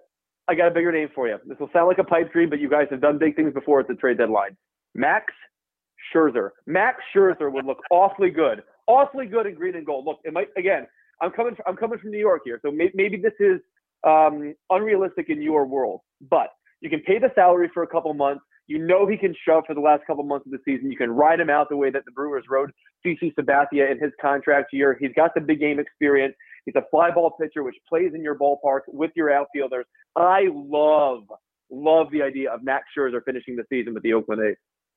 I got a bigger name for you. This will sound like a pipe dream, but you guys have done big things before at the trade deadline. Max Scherzer. Max Scherzer would look awfully good, awfully good in green and gold. Look, it might again. I'm coming. I'm coming from New York here, so may, maybe this is um, unrealistic in your world. But you can pay the salary for a couple months. You know he can shove for the last couple months of the season. You can ride him out the way that the Brewers rode CC Sabathia in his contract year. He's got the big game experience. He's a fly ball pitcher, which plays in your ballpark with your outfielders. I love, love the idea of Max Scherzer finishing the season with the Oakland A's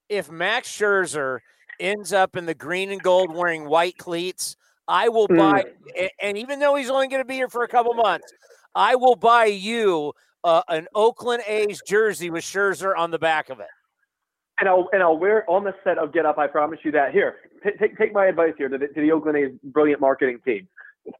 if Max Scherzer ends up in the green and gold wearing white cleats, I will buy. Mm. And even though he's only going to be here for a couple months, I will buy you uh, an Oakland A's jersey with Scherzer on the back of it. And I'll and I'll wear on the set of Get Up. I promise you that. Here, t- take take my advice here to the, to the Oakland A's brilliant marketing team.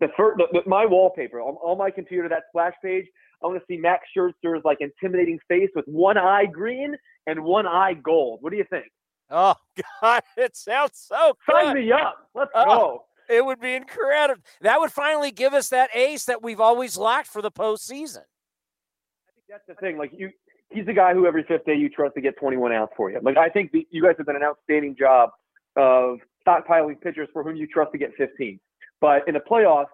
The first, the, the, my wallpaper on, on my computer, that splash page. I want to see Max Scherzer's like intimidating face with one eye green and one eye gold. What do you think? Oh God, it sounds so good. Sign me up. Let's oh, go. It would be incredible. That would finally give us that ace that we've always lacked for the postseason. I think that's the thing. Like you, he's the guy who every fifth day you trust to get 21 outs for you. Like I think the, you guys have done an outstanding job of stockpiling pitchers for whom you trust to get 15. But in the playoffs,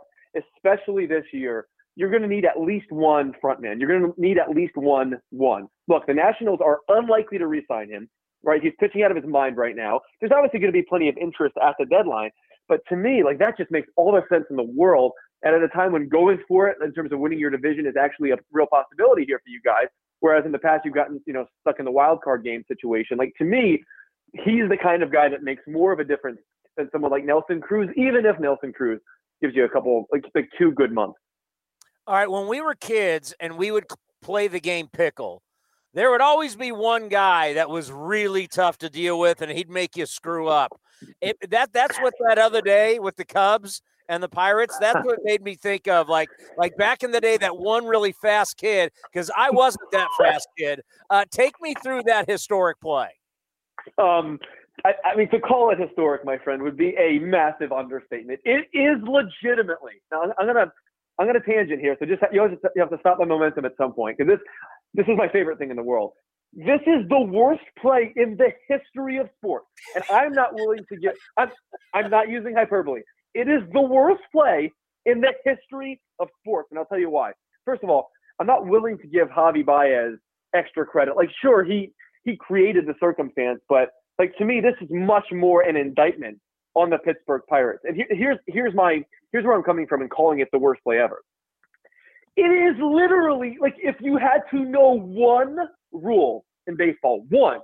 especially this year, you're going to need at least one frontman. You're going to need at least one one. Look, the Nationals are unlikely to re-sign him. Right, he's pitching out of his mind right now. There's obviously going to be plenty of interest at the deadline, but to me, like that just makes all the sense in the world. And at a time when going for it in terms of winning your division is actually a real possibility here for you guys, whereas in the past you've gotten you know stuck in the wild card game situation. Like to me, he's the kind of guy that makes more of a difference than someone like Nelson Cruz, even if Nelson Cruz gives you a couple like like two good months. All right, when we were kids and we would play the game pickle, there would always be one guy that was really tough to deal with, and he'd make you screw up. It, that that's what that other day with the Cubs and the Pirates. That's what made me think of like like back in the day that one really fast kid because I wasn't that fast kid. Uh, take me through that historic play. Um, I, I, mean, to call it historic, my friend, would be a massive understatement. It is legitimately. Now, I'm gonna I'm gonna tangent here, so just you to, you have to stop the momentum at some point because this this is my favorite thing in the world. This is the worst play in the history of sports, and I'm not willing to get. I'm I'm not using hyperbole. It is the worst play in the history of sports, and I'll tell you why. First of all, I'm not willing to give Javi Baez extra credit. Like, sure, he he created the circumstance, but like to me, this is much more an indictment on the Pittsburgh Pirates. And he, here's here's my here's where I'm coming from in calling it the worst play ever. It is literally like if you had to know one rule in baseball, one,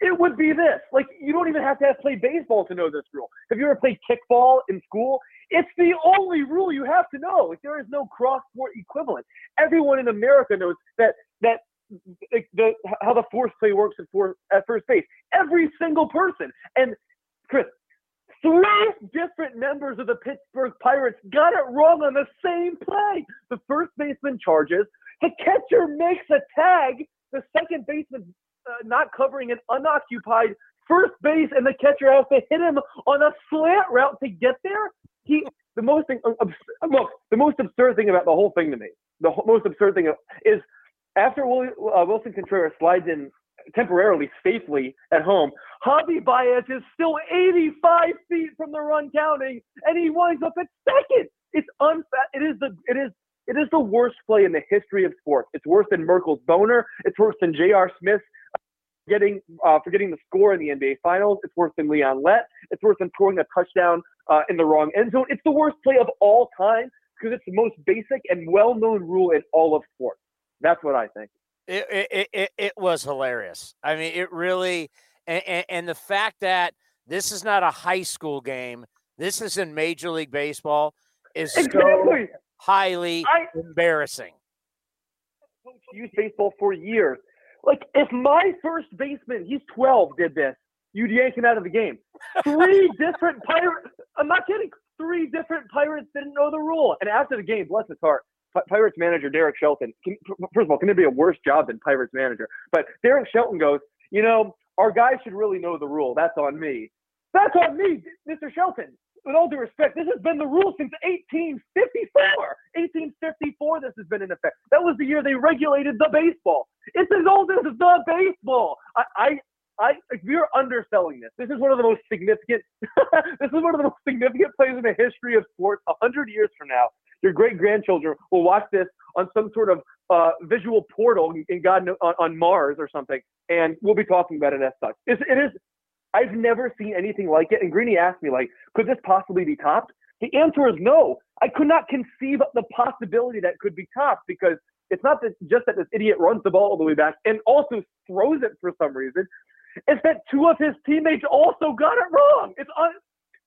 it would be this. Like you don't even have to have played baseball to know this rule. Have you ever played kickball in school? It's the only rule you have to know. Like there is no cross sport equivalent. Everyone in America knows that that like the how the force play works at, for, at first base. Every single person. And Chris, three different members of the Pittsburgh Pirates got it wrong on the same play. The first baseman charges, the catcher makes a tag, the second baseman uh, not covering an unoccupied first base, and the catcher has to hit him on a slant route to get there. He the most thing, uh, look the most absurd thing about the whole thing to me, the most absurd thing is after uh, Willson Contreras slides in temporarily safely at home, Javi Baez is still 85 feet from the run counting, and he winds up at second. It's unfa- It is the it is it is the worst play in the history of sports. It's worse than Merkle's boner. It's worse than J.R. Smith getting uh, forgetting the score in the NBA Finals. It's worse than Leon Lett. It's worse than throwing a touchdown uh, in the wrong end zone. It's the worst play of all time because it's the most basic and well-known rule in all of sports. That's what I think. It it, it, it was hilarious. I mean, it really, and, and the fact that this is not a high school game, this is in Major League Baseball, is exactly. so highly I, embarrassing. Youth baseball for years. Like if my first baseman, he's 12, did this, you'd yank him out of the game. Three different pirates. I'm not kidding. Three different pirates didn't know the rule. And after the game, bless his heart, Pirates manager Derek Shelton. Can, first of all, can there be a worse job than Pirates manager? But Derek Shelton goes, you know, our guys should really know the rule. That's on me. That's on me, Mr. Shelton. With all due respect, this has been the rule since 1854. 1854, this has been in effect. That was the year they regulated the baseball. It's as old as the baseball. I, I, I you're underselling this, this is one of the most significant. this is one of the most significant plays in the history of sports. A hundred years from now, your great grandchildren will watch this on some sort of uh, visual portal in God on, on, Mars or something, and we'll be talking about it as such. It's, it is. I've never seen anything like it. And Greeny asked me, like, could this possibly be topped? The answer is no. I could not conceive the possibility that could be topped because it's not that just that this idiot runs the ball all the way back and also throws it for some reason. It's that two of his teammates also got it wrong. It's un-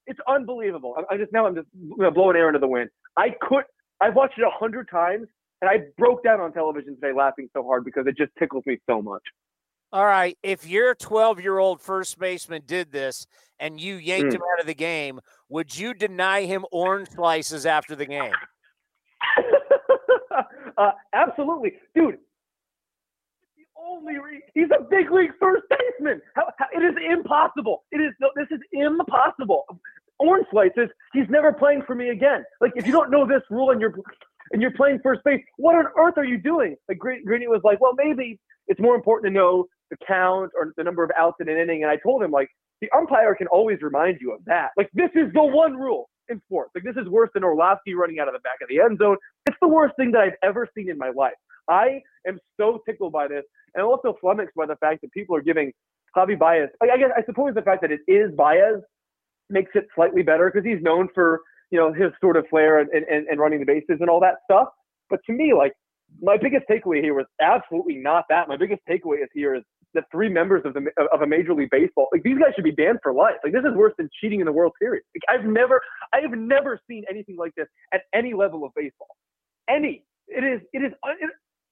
it's unbelievable. I'm, just now I'm just blowing air into the wind. I could I've watched it a hundred times and I broke down on television today laughing so hard because it just tickles me so much. All right, if your 12 year old first baseman did this and you yanked mm. him out of the game, would you deny him orange slices after the game? uh, absolutely, dude. Only re- he's a big league first baseman. How, how, it is impossible. It is no, this is impossible orange slices, he's never playing for me again. Like if you don't know this rule and you're and you're playing first base, what on earth are you doing? Like Greeny was like, well, maybe it's more important to know the count or the number of outs in an inning. And I told him like the umpire can always remind you of that. Like this is the one rule in sports. Like this is worse than Orlovsky running out of the back of the end zone. It's the worst thing that I've ever seen in my life. I am so tickled by this, and also flummoxed by the fact that people are giving Javi Baez. I guess I suppose the fact that it is Baez makes it slightly better because he's known for you know his sort of flair and, and, and running the bases and all that stuff. But to me, like my biggest takeaway here was absolutely not that. My biggest takeaway is here is the three members of the of a major league baseball like these guys should be banned for life. Like this is worse than cheating in the World Series. Like, I've never I have never seen anything like this at any level of baseball. Any it is it is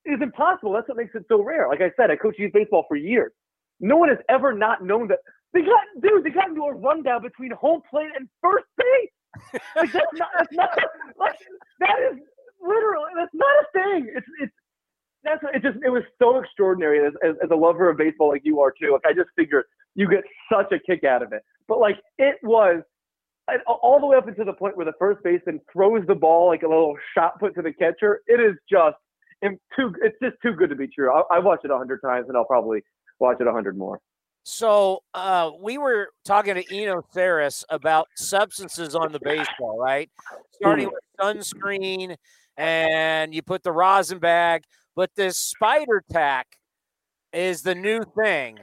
is impossible. That's what makes it so rare. Like I said, I coached youth baseball for years. No one has ever not known that they got dude. They got into a rundown between home plate and first base. Like that's not that's not like that is literally that's not a thing. It's it's that's it. Just it was so extraordinary as, as as a lover of baseball like you are too. Like I just figured you get such a kick out of it. But like it was all the way up until the point where the first baseman throws the ball like a little shot put to the catcher. It is just too. It's just too good to be true. I, I watched it a hundred times, and I'll probably watch it a hundred more. So uh, we were talking to Eno Sarris about substances on the baseball, right? Starting with sunscreen, and you put the rosin bag, but this spider tack is the new thing.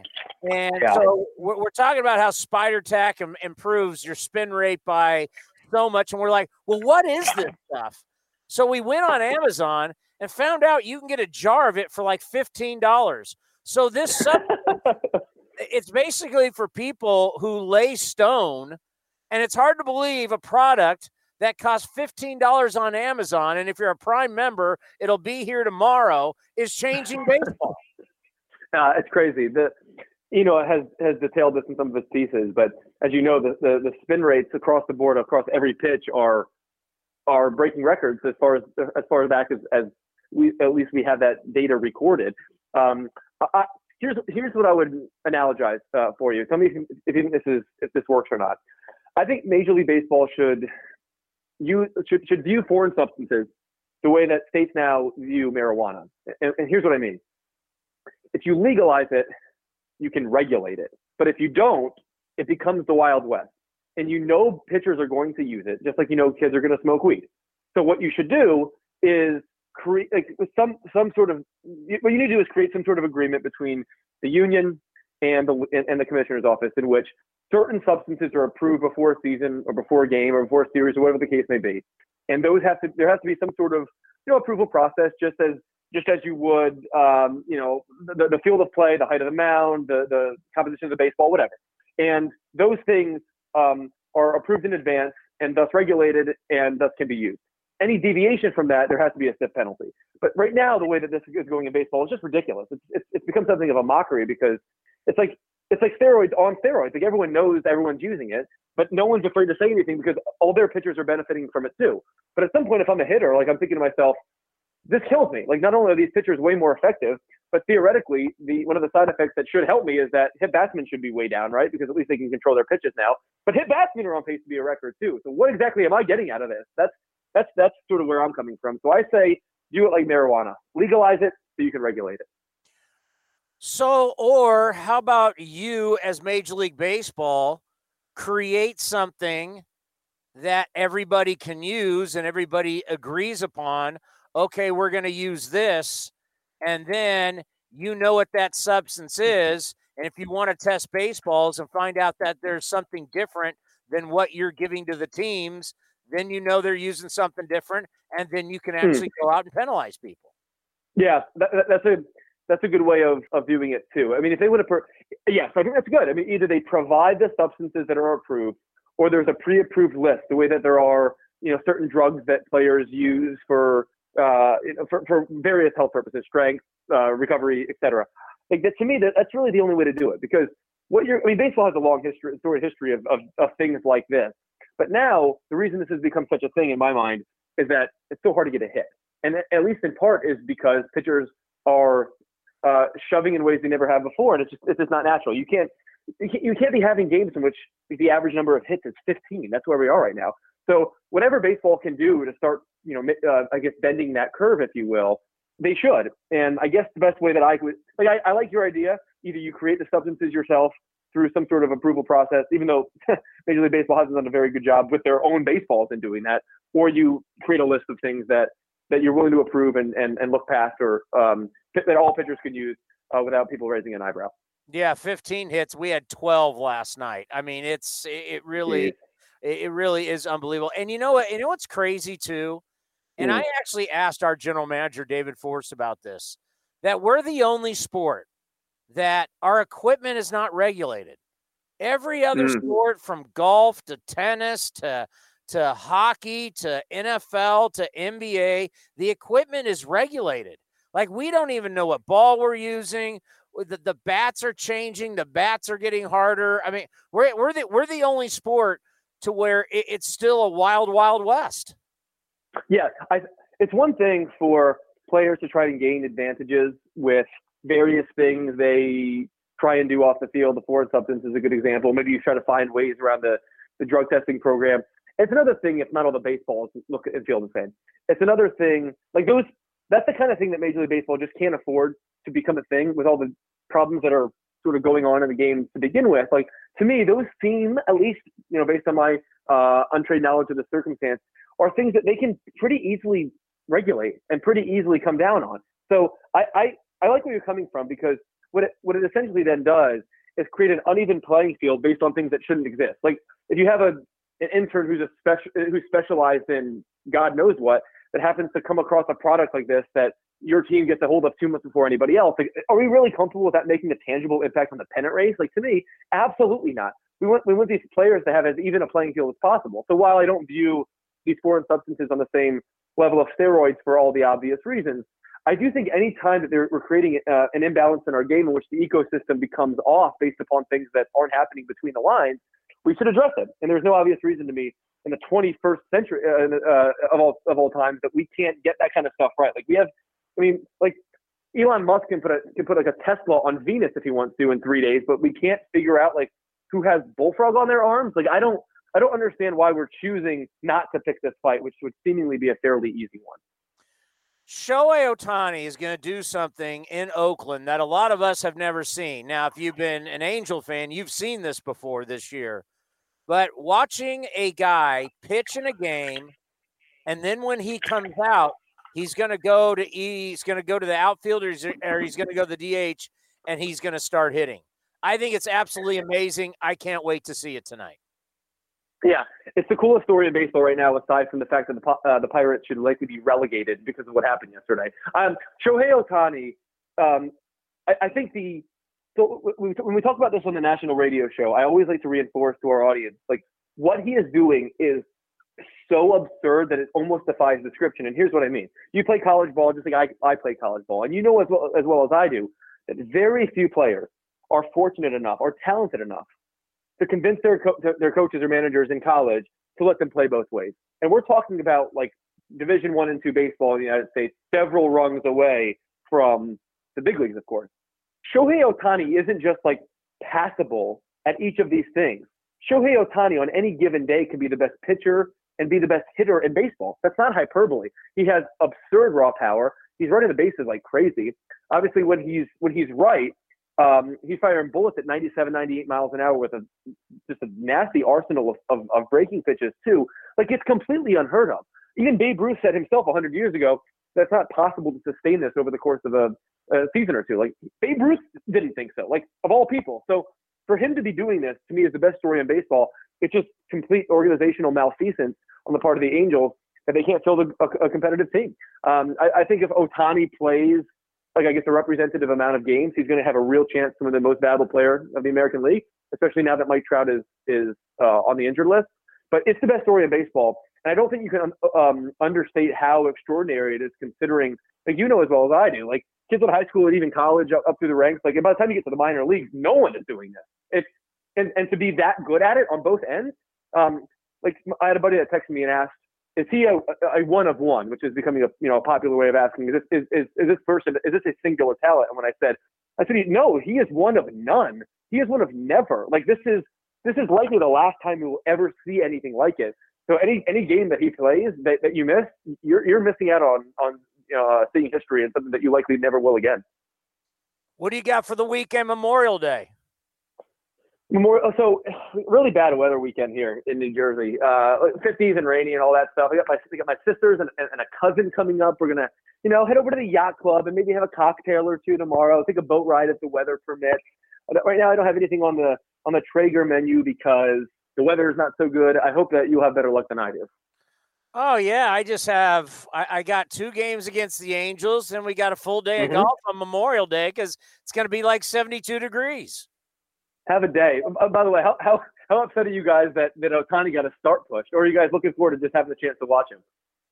And yeah. so we're, we're, talking about how spider tack Im- improves your spin rate by so much. And we're like, well, what is this stuff? So we went on Amazon and found out you can get a jar of it for like $15. So this sub- it's basically for people who lay stone. And it's hard to believe a product that costs $15 on Amazon. And if you're a Prime member, it'll be here tomorrow, is changing baseball. Uh, it's crazy. The you know has has detailed this in some of his pieces, but as you know, the, the, the spin rates across the board, across every pitch, are are breaking records as far as as far back as, as we at least we have that data recorded. Um, I, here's here's what I would analogize uh, for you. Tell me if, if this is if this works or not. I think Major League Baseball should you should should view foreign substances the way that states now view marijuana. And, and here's what I mean if you legalize it, you can regulate it. But if you don't, it becomes the Wild West. And you know pitchers are going to use it, just like you know kids are going to smoke weed. So what you should do is create some some sort of what you need to do is create some sort of agreement between the union and the and the commissioner's office in which certain substances are approved before a season or before a game or before a series or whatever the case may be. And those have to there has to be some sort of you know approval process just as just as you would, um, you know, the, the field of play, the height of the mound, the, the composition of the baseball, whatever. And those things um, are approved in advance and thus regulated and thus can be used. Any deviation from that, there has to be a stiff penalty. But right now, the way that this is going in baseball is just ridiculous. It's, it's, it's become something of a mockery because it's like it's like steroids on steroids. Like everyone knows everyone's using it, but no one's afraid to say anything because all their pitchers are benefiting from it too. But at some point, if I'm a hitter, like I'm thinking to myself, this kills me. Like not only are these pitchers way more effective, but theoretically, the one of the side effects that should help me is that hit batsmen should be way down, right? Because at least they can control their pitches now. But hit batsmen are on pace to be a record too. So what exactly am I getting out of this? That's that's that's sort of where I'm coming from. So I say do it like marijuana. Legalize it so you can regulate it. So, or how about you as Major League Baseball create something that everybody can use and everybody agrees upon okay, we're going to use this. And then you know what that substance is. And if you want to test baseballs and find out that there's something different than what you're giving to the teams, then you know they're using something different. And then you can hmm. actually hmm. go out and penalize people. Yeah, that, that's a that's a good way of, of viewing it too. I mean, if they would have, per- yes, I think that's good. I mean, either they provide the substances that are approved, or there's a pre-approved list, the way that there are, you know, certain drugs that players use for uh, for, for various health purposes, strength, uh, recovery, etc. Like that, to me, that, that's really the only way to do it because what you're, I mean, baseball has a long history, story history of, of, of things like this. But now the reason this has become such a thing in my mind is that it's so hard to get a hit, and at least in part is because pitchers are uh, shoving in ways they never have before, and it's just it's just not natural. You can't you can't be having games in which the average number of hits is 15. That's where we are right now. So whatever baseball can do to start, you know, uh, I guess bending that curve, if you will, they should. And I guess the best way that I would, like, I, I like your idea. Either you create the substances yourself through some sort of approval process, even though Major League Baseball hasn't done a very good job with their own baseballs in doing that, or you create a list of things that that you're willing to approve and and, and look past, or um, that all pitchers can use uh, without people raising an eyebrow. Yeah, 15 hits. We had 12 last night. I mean, it's it really. It, really is unbelievable. And you know what? You know what's crazy too? And mm. I actually asked our general manager, David Forst about this that we're the only sport that our equipment is not regulated. Every other mm. sport from golf to tennis to to hockey to NFL to NBA, the equipment is regulated. Like we don't even know what ball we're using. The, the bats are changing. The bats are getting harder. I mean, we're we're the we're the only sport to where it, it's still a wild, wild west. Yeah, I, it's one thing for players to try and gain advantages with various things they try and do off the field. The foreign substance is a good example. Maybe you try to find ways around the, the drug testing program. It's another thing if not all the baseballs look and feel the same. It's another thing like those. That's the kind of thing that Major League Baseball just can't afford to become a thing with all the problems that are sort of going on in the game to begin with. Like to me, those seem at least you know based on my uh, untrained knowledge of the circumstance are things that they can pretty easily regulate and pretty easily come down on. So I, I, I like where you're coming from because what it, what it essentially then does is create an uneven playing field based on things that shouldn't exist. Like if you have a an intern who's a special who's specialized in God knows what that happens to come across a product like this that your team gets a hold of two months before anybody else. Like, are we really comfortable with that making a tangible impact on the pennant race? Like to me, absolutely not. We want we want these players to have as even a playing field as possible. So while I don't view these foreign substances on the same level of steroids for all the obvious reasons. I do think any time that we're creating uh, an imbalance in our game in which the ecosystem becomes off based upon things that aren't happening between the lines, we should address it. And there's no obvious reason to me in the 21st century uh, uh, of all of all times that we can't get that kind of stuff right. Like we have, I mean, like Elon Musk can put a can put like a Tesla on Venus if he wants to in three days, but we can't figure out like who has bullfrog on their arms. Like I don't I don't understand why we're choosing not to pick this fight, which would seemingly be a fairly easy one. Shohei Ohtani is going to do something in Oakland that a lot of us have never seen. Now, if you've been an Angel fan, you've seen this before this year. But watching a guy pitch in a game, and then when he comes out, he's going to go to e, he's going to go to the outfielders or he's going to go to the DH, and he's going to start hitting. I think it's absolutely amazing. I can't wait to see it tonight. Yeah, it's the coolest story in baseball right now, aside from the fact that the uh, the Pirates should likely be relegated because of what happened yesterday. Um, Shohei Ohtani, um, I, I, think the so when we talk about this on the national radio show, I always like to reinforce to our audience like what he is doing is so absurd that it almost defies description. And here's what I mean: you play college ball just like I, I play college ball, and you know as well as well as I do that very few players are fortunate enough or talented enough to convince their co- their coaches or managers in college to let them play both ways. And we're talking about like Division One and Two baseball in the United States, several rungs away from the big leagues, of course. Shohei Ohtani isn't just like passable at each of these things. Shohei Ohtani on any given day can be the best pitcher and be the best hitter in baseball. That's not hyperbole. He has absurd raw power. He's running the bases like crazy. Obviously, when he's when he's right, um, he's firing bullets at 97, 98 miles an hour with a just a nasty arsenal of, of, of breaking pitches too. Like it's completely unheard of. Even Babe Ruth said himself 100 years ago that's not possible to sustain this over the course of a, a season or two. Like Babe Ruth didn't think so. Like of all people. So for him to be doing this to me is the best story in baseball. It's just complete organizational malfeasance on the part of the Angels that they can't field a, a, a competitive team. Um, I, I think if Ohtani plays like I guess a representative amount of games, he's going to have a real chance to be the most valuable player of the American League, especially now that Mike Trout is is uh, on the injured list. But it's the best story in baseball, and I don't think you can um, understate how extraordinary it is, considering like you know as well as I do, like kids in high school and even college up, up through the ranks. Like by the time you get to the minor leagues, no one is doing this. It's and and to be that good at it on both ends. Um, like I had a buddy that texted me and asked, is he a, a, one of one, which is becoming a you know a popular way of asking is this is, is, is this person is this a singular talent? And when I said I said no, he is one of none. He is one of never. Like this is this is likely the last time you will ever see anything like it. So any any game that he plays that, that you miss, you're you're missing out on on uh, seeing history and something that you likely never will again. What do you got for the weekend Memorial Day? Memorial, so really bad weather weekend here in New Jersey. Uh, 50s and rainy and all that stuff. I got my I got my sisters and, and, a cousin coming up. We're gonna, you know, head over to the yacht club and maybe have a cocktail or two tomorrow. Take a boat ride if the weather permits. Right now, I don't have anything on the on the Traeger menu because the weather is not so good. I hope that you'll have better luck than I do. Oh yeah, I just have I, I got two games against the Angels, and we got a full day mm-hmm. of golf on Memorial Day because it's going to be like 72 degrees have a day. Uh, by the way, how, how, how upset are you guys that, that Ohtani got a start push? Or are you guys looking forward to just having the chance to watch him?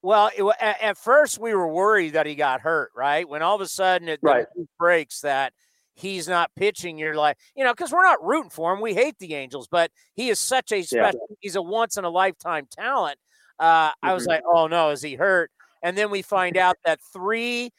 Well, it, at, at, first we were worried that he got hurt, right? When all of a sudden it right. breaks that he's not pitching, you're like, you know, because we're not rooting for him. We hate the Angels, but he is such a special. Yeah. He's a once in a lifetime talent. Uh, mm-hmm. I was mm-hmm. like, oh no, is he hurt? And then we find out that three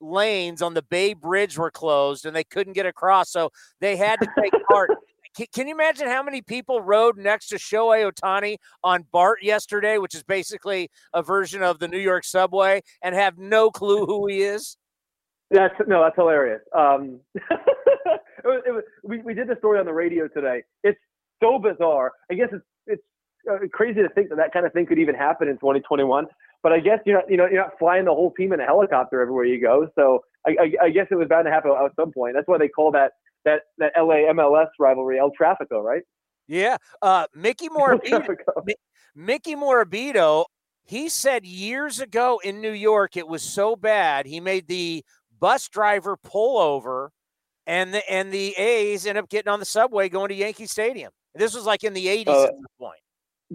lanes on the Bay Bridge were closed and they couldn't get across, so they had to take part. Can, can, you imagine how many people rode next to Shohei Ohtani on BART yesterday, which is basically a version of the New York subway, and have no clue who he is? That's no, that's hilarious. Um, it was, it was, we we did the story on the radio today. It's so bizarre. I guess it's it's uh, crazy to think that that kind of thing could even happen in 2021. But I guess you're not you know you're not flying the whole team in a helicopter everywhere you go. So I, I, I guess it was bound to happen at some point. That's why they call that that that LA MLS rivalry El Trafico, right? Yeah, uh, Mickey Morabito. Mickey Morabito. He said years ago in New York it was so bad he made the bus driver pull over, and the and the A's end up getting on the subway going to Yankee Stadium. This was like in the 80s uh, at this point.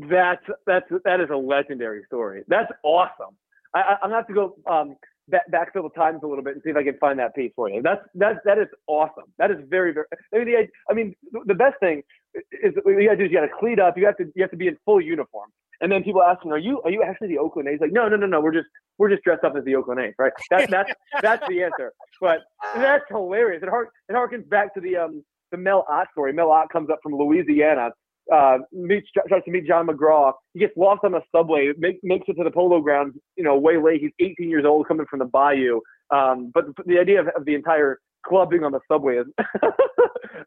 That's that's that is a legendary story. That's awesome. I, I, am gonna have to go um, backfill the times a little bit and see if I can find that piece for you. That's that's that is awesome. That is very very. I mean, the, I mean, the best thing is what you gotta do is you gotta cleat up. You have to you have to be in full uniform. And then people asking, "Are you are you actually the Oakland A's?" Like, no, no, no, no. We're just we're just dressed up as the Oakland A's, right? That, that's that's the answer. But that's hilarious. It, hark, it harkens back to the um the Mel Ott story. Mel Ott comes up from Louisiana, uh, meets tries to meet John McGraw. He gets lost on the subway, make, makes it to the polo grounds, you know, way late. He's 18 years old, coming from the Bayou. Um, but the idea of, of the entire club being on the subway is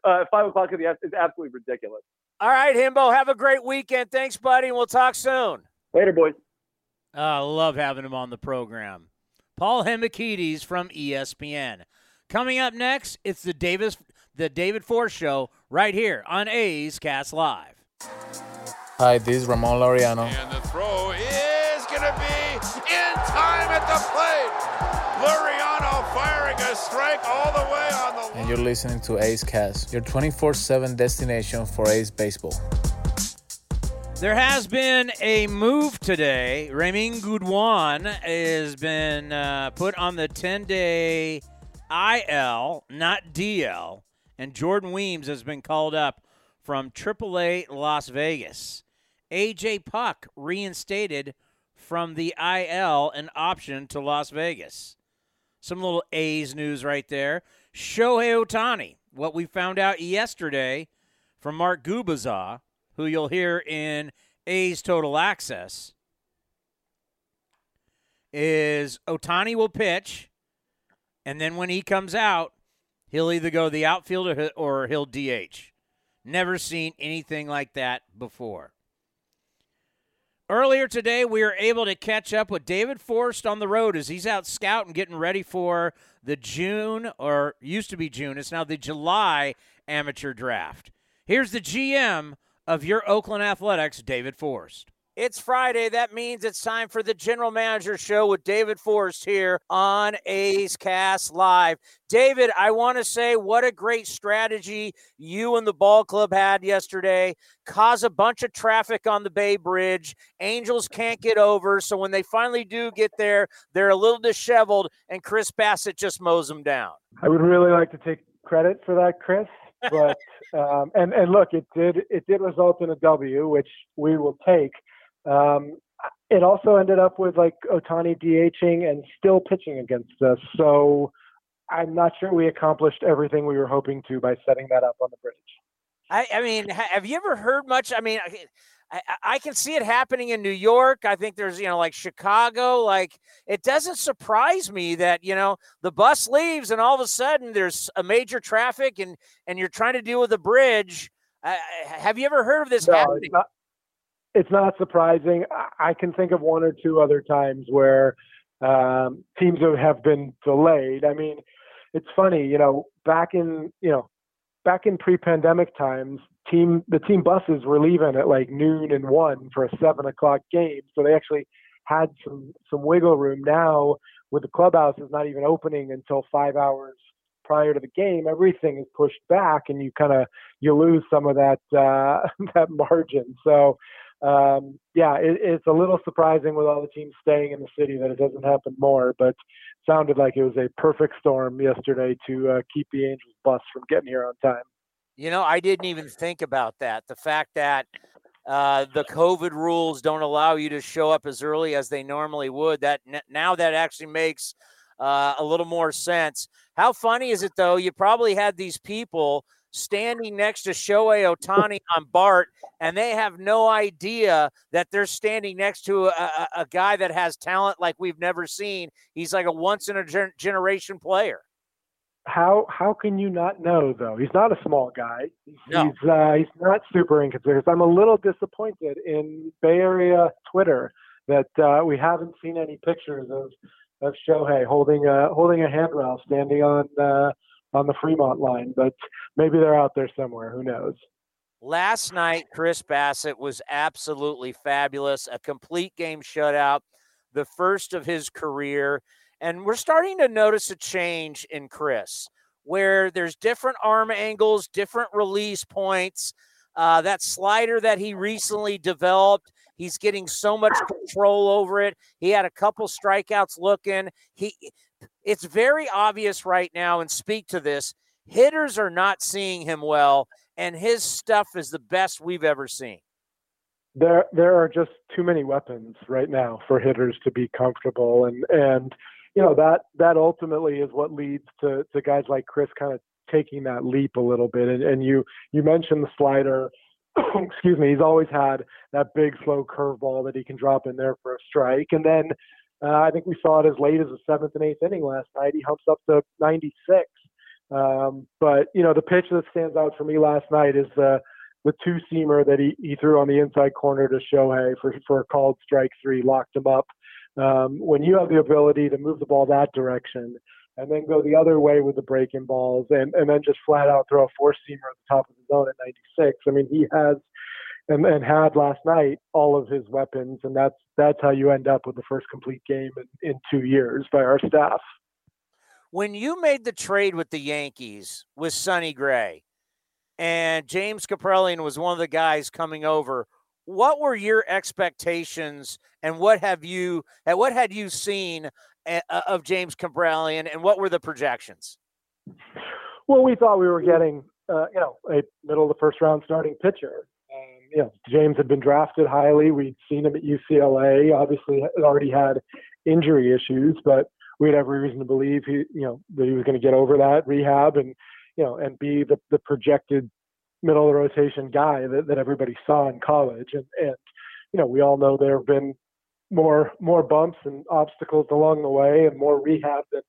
uh, five o'clock in the afternoon is absolutely ridiculous. All right, Hembo, have a great weekend. Thanks, buddy, and we'll talk soon. Later, boys. Uh, I uh, love having him on the program. Paul Hembekides from ESPN. Coming up next, it's the Davis the David Forst Show right here on A's Cast Live. Hi, this is Ramon Laureano. And the throw is going to be in time at the plate. Laureano firing a strike all the way on the. And you're listening to A's Cast, your 24 7 destination for A's baseball. There has been a move today. Reymin Guduan has been uh, put on the 10 day IL, not DL, and Jordan Weems has been called up from AAA Las Vegas. AJ Puk reinstated from the IL and option to Las Vegas. Some little A's news right there. Shohei Ohtani, what we found out yesterday from Mark Gubicza, who you'll hear in A's Total Access, is Ohtani will pitch, and then when he comes out, he'll either go the outfield or, he'll DH. Never seen anything like that before. Earlier today, we were able to catch up with David Forst on the road as he's out scouting, getting ready for the June, or used to be June, it's now the July amateur draft. Here's the GM of your Oakland Athletics, David Forst. It's Friday. That means it's time for the General Manager Show with David Forst here on A's Cast Live. David, I want to say what a great strategy you and the ball club had yesterday. Cause a bunch of traffic on the Bay Bridge. Angels can't get over. So when they finally do get there, they're a little disheveled, and Chris Bassitt just mows them down. I would really like to take credit for that, Chris. But um, and and look, it did it did result in a W, which we will take. Um, it also ended up with like Ohtani DHing and still pitching against us. So I'm not sure we accomplished everything we were hoping to by setting that up on the bridge. I, I mean, have you ever heard much? I mean, I, I, can see it happening in New York. I think there's, you know, like Chicago. Like, it doesn't surprise me that, you know, the bus leaves and all of a sudden there's a major traffic and, and you're trying to deal with a bridge. Uh, have you ever heard of this no, happening? Not, it's not surprising. I can think of one or two other times where um, teams have been delayed. I mean, it's funny, you know, back in you know, back in pre-pandemic times, team the team buses were leaving at like noon and one for a seven o'clock game, so they actually had some some wiggle room. Now, with the clubhouse is not even opening until five hours prior to the game, everything is pushed back, and you kind of you lose some of that uh, that margin. So um, yeah, it, it's a little surprising with all the teams staying in the city that it doesn't happen more, but sounded like it was a perfect storm yesterday to uh, keep the Angels bus from getting here on time. You know, I didn't even think about that. The fact that uh, the COVID rules don't allow you to show up as early as they normally would. That now that actually makes uh, a little more sense. How funny is it though? You probably had these people standing next to Shohei Ohtani on BART, and they have no idea that they're standing next to a, a, a guy that has talent like we've never seen. He's like a once in a gen- generation player. How how can you not know though? He's not a small guy. No. He's uh, he's not super inconspicuous. I'm a little disappointed in Bay Area Twitter that uh, we haven't seen any pictures of of Shohei holding a holding a handrail standing on uh, on the Fremont line, but maybe they're out there somewhere. Who knows? Last night, Chris Bassitt was absolutely fabulous. A complete game shutout, the first of his career. And we're starting to notice a change in Chris where there's different arm angles, different release points. Uh, that slider that he recently developed, he's getting so much control over it. He had a couple strikeouts looking. He it's very obvious right now, and speak to this hitters are not seeing him well, and his stuff is the best we've ever seen. There, there are just too many weapons right now for hitters to be comfortable, and and you know that that ultimately is what leads to to guys like Chris kind of taking that leap a little bit. And, and you you mentioned the slider. Excuse me. He's always had that big slow curveball that he can drop in there for a strike, and then uh, I think we saw it as late as the seventh and eighth inning last night. He humps up to 96. Um, but you know, the pitch that stands out for me last night is the the two seamer that he, he threw on the inside corner to Shohei for for a called strike three, locked him up. Um, when you have the ability to move the ball that direction and then go the other way with the breaking balls and, and then just flat out throw a four seamer at the top of the zone at 96. I mean, he has and, and had last night all of his weapons, and that's that's how you end up with the first complete game in, in two years by our staff. When you made the trade with the Yankees with Sonny Gray, and James Kaprielian was one of the guys coming over, what were your expectations, and what have you and what had you seen eh, uh, of James Kaprielian, and what were the projections? Well, we thought we were getting, uh, you know, a middle of the first round starting pitcher, you know, James had been drafted highly. We'd seen him at UCLA. Obviously, had already had injury issues, but we had every reason to believe he, you know, that he was going to get over that rehab and, you know, and be the, the projected middle of the rotation guy that, that everybody saw in college. And, and, you know, we all know there have been more more bumps and obstacles along the way and more rehab than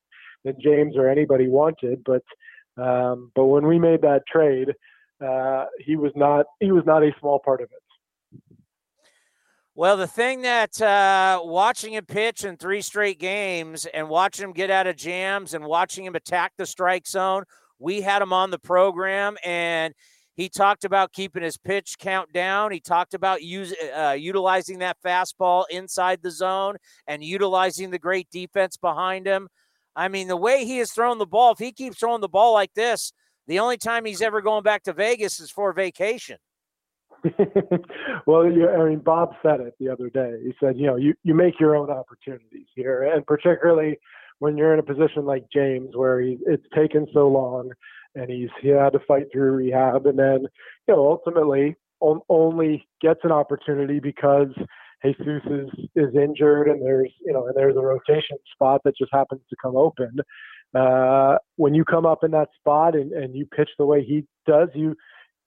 than James or anybody wanted. But um, but when we made that trade, uh, he was not he was not a small part of it. Well, the thing that uh, watching him pitch in three straight games and watching him get out of jams and watching him attack the strike zone, we had him on the program and he talked about keeping his pitch count down. He talked about use, uh, utilizing that fastball inside the zone and utilizing the great defense behind him. I mean, the way he has thrown the ball, if he keeps throwing the ball like this, the only time he's ever going back to Vegas is for vacation. well, you, I mean, Bob said it the other day. He said, you know, you, you make your own opportunities here, and particularly when you're in a position like James, where he, it's taken so long, and he's he had to fight through rehab, and then you know ultimately on, only gets an opportunity because Jesus is is injured, and there's you know, and there's a rotation spot that just happens to come open uh, when you come up in that spot and, and you pitch the way he does, you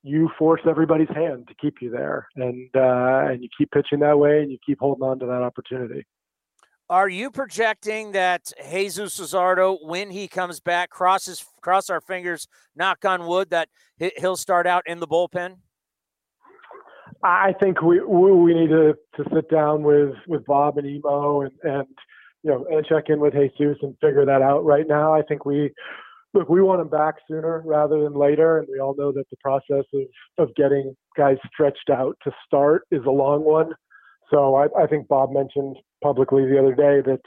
you force everybody's hand to keep you there, and uh, and you keep pitching that way, and you keep holding on to that opportunity. Are you projecting that Jesus Luzardo, when he comes back, crosses cross our fingers, knock on wood, that he'll start out in the bullpen? I think we we need to, to sit down with, with Bob and Emo and, and you know, and check in with Jesus and figure that out right now. I think we look, we want him back sooner rather than later, and we all know that the process of of getting guys stretched out to start is a long one. So I, I think Bob mentioned publicly the other day that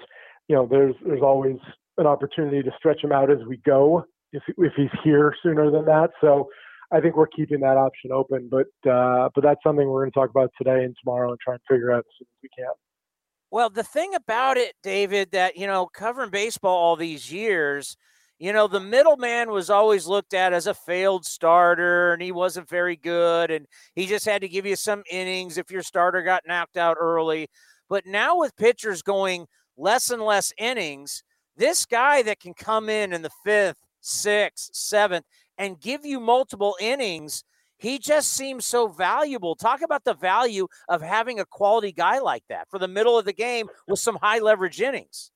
you know there's there's always an opportunity to stretch him out as we go if if he's here sooner than that. So I think we're keeping that option open. But uh, but that's something we're going to talk about today and tomorrow and try and figure out as soon as we can. Well, the thing about it, David, that you know, covering baseball all these years, you know, the middleman was always looked at as a failed starter, and he wasn't very good, and he just had to give you some innings if your starter got knocked out early. But now with pitchers going less and less innings, this guy that can come in in the fifth, sixth, seventh, and give you multiple innings he just seems so valuable. Talk about the value of having a quality guy like that for the middle of the game with some high leverage innings.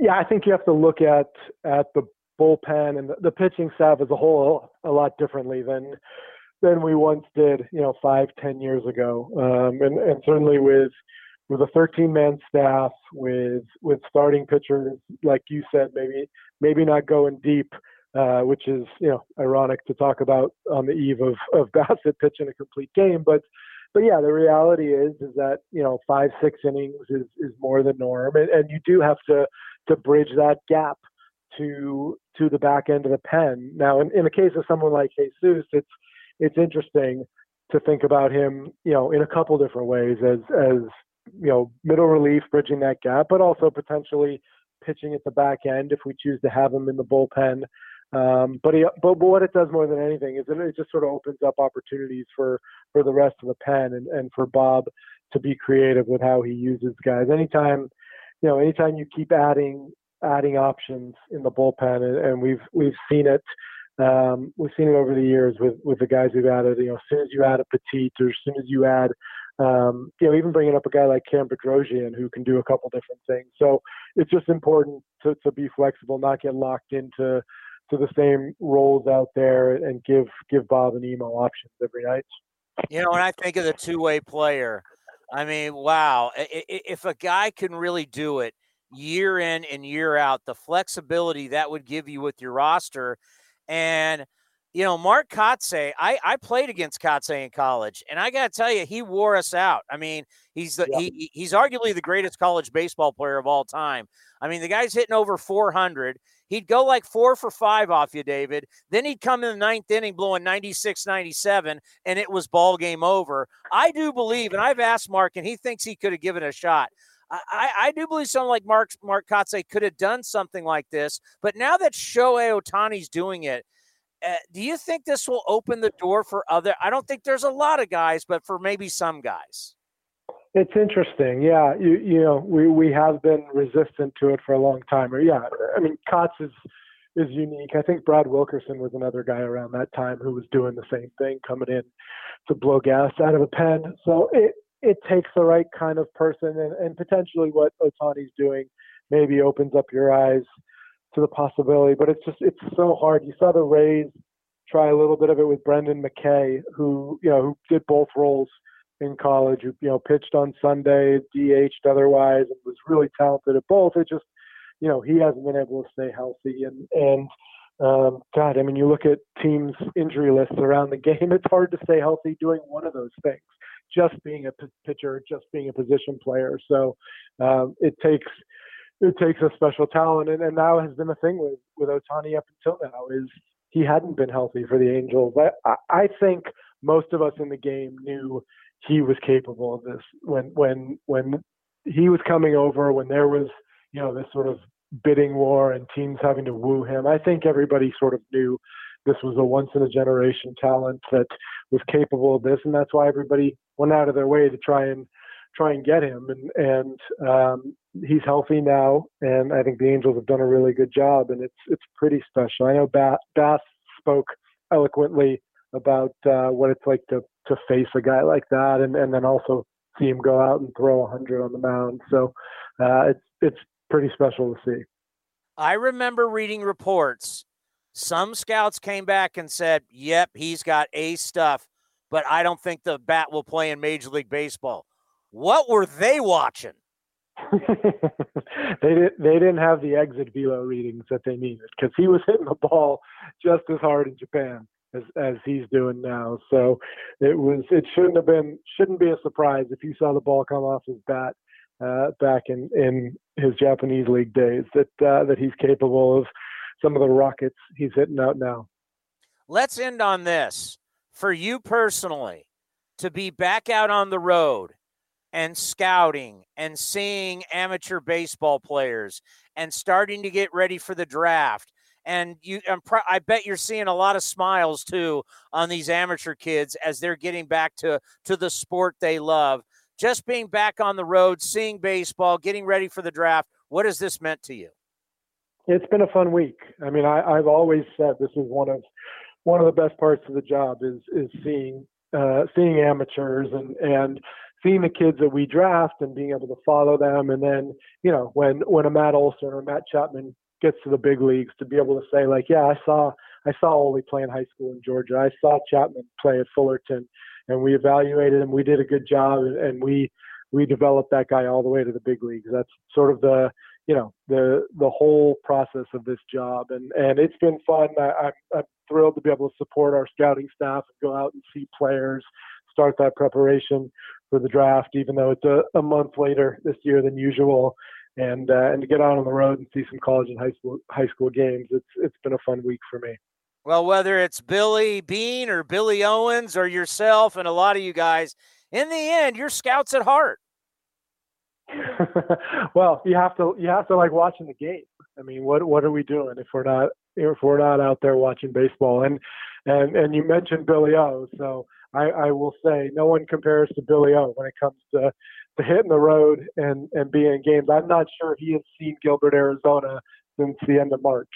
Yeah, I think you have to look at at the bullpen and the, the pitching staff as a whole a lot differently than than we once did, you know, five, ten years ago. Um, and, and certainly with with a 13 man staff, with with starting pitchers, like you said, maybe maybe not going deep uh, which is you know ironic to talk about on the eve of of Bassitt pitching a complete game, but but yeah, the reality is is that you know five six innings is is more the norm, and, and you do have to to bridge that gap to to the back end of the pen. Now, in, in the case of someone like Jesus, it's it's interesting to think about him, you know, in a couple different ways as as you know middle relief, bridging that gap, but also potentially pitching at the back end if we choose to have him in the bullpen. Um, but he, but what it does more than anything is it just sort of opens up opportunities for for the rest of the pen and, and for Bob to be creative with how he uses guys. Anytime, you know, anytime you keep adding adding options in the bullpen, and, and we've we've seen it. Um, we've seen it over the years with with the guys we've added. You know, as soon as you add a Petit, or as soon as you add, um, you know, even bringing up a guy like Cam Bedrosian who can do a couple different things. So it's just important to to be flexible, not get locked into to the same roles out there and give give Bob and Emo options every night. You know, when I think of the two way player, I mean, wow, if a guy can really do it year in and year out, the flexibility that would give you with your roster. And, you know, Mark Kotsay, I, I played against Kotsay in college, and I got to tell you, he wore us out. I mean, he's the, he, he's arguably the greatest college baseball player of all time. I mean, the guy's hitting over 400. He'd go like four for five off you, David. Then he'd come in the ninth inning blowing 96 97, and it was ball game over. I do believe, and I've asked Mark, and he thinks he could have given a shot. I, I, do believe someone like Mark Mark Kotsay could have done something like this. But now that Shohei Ohtani's doing it, uh, do you think this will open the door for other? I don't think there's a lot of guys, but for maybe some guys. It's interesting. Yeah, you you know we we have been resistant to it for a long time. Or yeah, I mean Kotz is is unique. I think Brad Wilkerson was another guy around that time who was doing the same thing, coming in to blow gas out of a pen. So it it takes the right kind of person, and, and potentially what Ohtani's doing maybe opens up your eyes to the possibility. But it's just it's so hard. You saw the Rays try a little bit of it with Brendan McKay, who you know who did both roles in college who you know pitched on Sunday, DH'd otherwise, and was really talented at both. It just you know he hasn't been able to stay healthy, and and um, God, I mean, you look at teams' injury lists around the game. It's hard to stay healthy doing one of those things. Just being a p- pitcher, just being a position player. So um, it takes it takes a special talent, and, and now has been the thing with with Ohtani up until now is he hadn't been healthy for the Angels. I I think most of us in the game knew he was capable of this. When when when he was coming over when there was you know this sort of bidding war and teams having to woo him i think everybody sort of knew this was a once in a generation talent that was capable of this and that's why everybody went out of their way to try and try and get him. And and um he's healthy now and i think the angels have done a really good job and it's it's pretty special. I know bass, bass spoke eloquently about uh, what it's like to to face a guy like that, and and then also see him go out and throw 100 on the mound. So uh, it's it's pretty special to see. I remember reading reports. Some scouts came back and said, "Yep, he's got A stuff, but I don't think the bat will play in Major League Baseball." What were they watching? they didn't. They didn't have the exit velo readings that they needed because he was hitting the ball just as hard in Japan as as he's doing now. So it was it shouldn't have been shouldn't be a surprise if you saw the ball come off his bat uh, back in in his Japanese league days that uh, that he's capable of some of the rockets he's hitting out now. let's end on this. For you personally, to be back out on the road and scouting and seeing amateur baseball players and starting to get ready for the draft and you i bet you're seeing a lot of smiles too on these amateur kids as they're getting back to to the sport they love. Just being back on the road seeing baseball getting ready for the draft what has this meant to you? It's been a fun week. I mean I, i've always said this is one of one of the best parts of the job is is seeing uh, seeing amateurs and and seeing the kids that we draft and being able to follow them. And then you know when when a matt olson or matt chapman gets to the big leagues to be able to say like, yeah, I saw I saw Ole play in high school in Georgia. I saw Chapman play at Fullerton, and we evaluated him. We did a good job, and, we we developed that guy all the way to the big leagues. That's sort of the you know the the whole process of this job, and and it's been fun. I, I'm, I'm thrilled to be able to support our scouting staff and go out and see players, start that preparation for the draft, even though it's a, a month later this year than usual and uh, and to get out on the road and see some college and high school high school games. It's it's been a fun week for me. Well, whether it's Billy Beane or Billy Owens or yourself and a lot of you guys, in the end, you're scouts at heart. well, you have to you have to like watching the game. I mean, what what are we doing if we're not if we're not out there watching baseball? And and and you mentioned Billy O, so I, I will say no one compares to Billy O when it comes to to hit in the road and and being in games. I'm not sure he has seen Gilbert, Arizona since the end of March.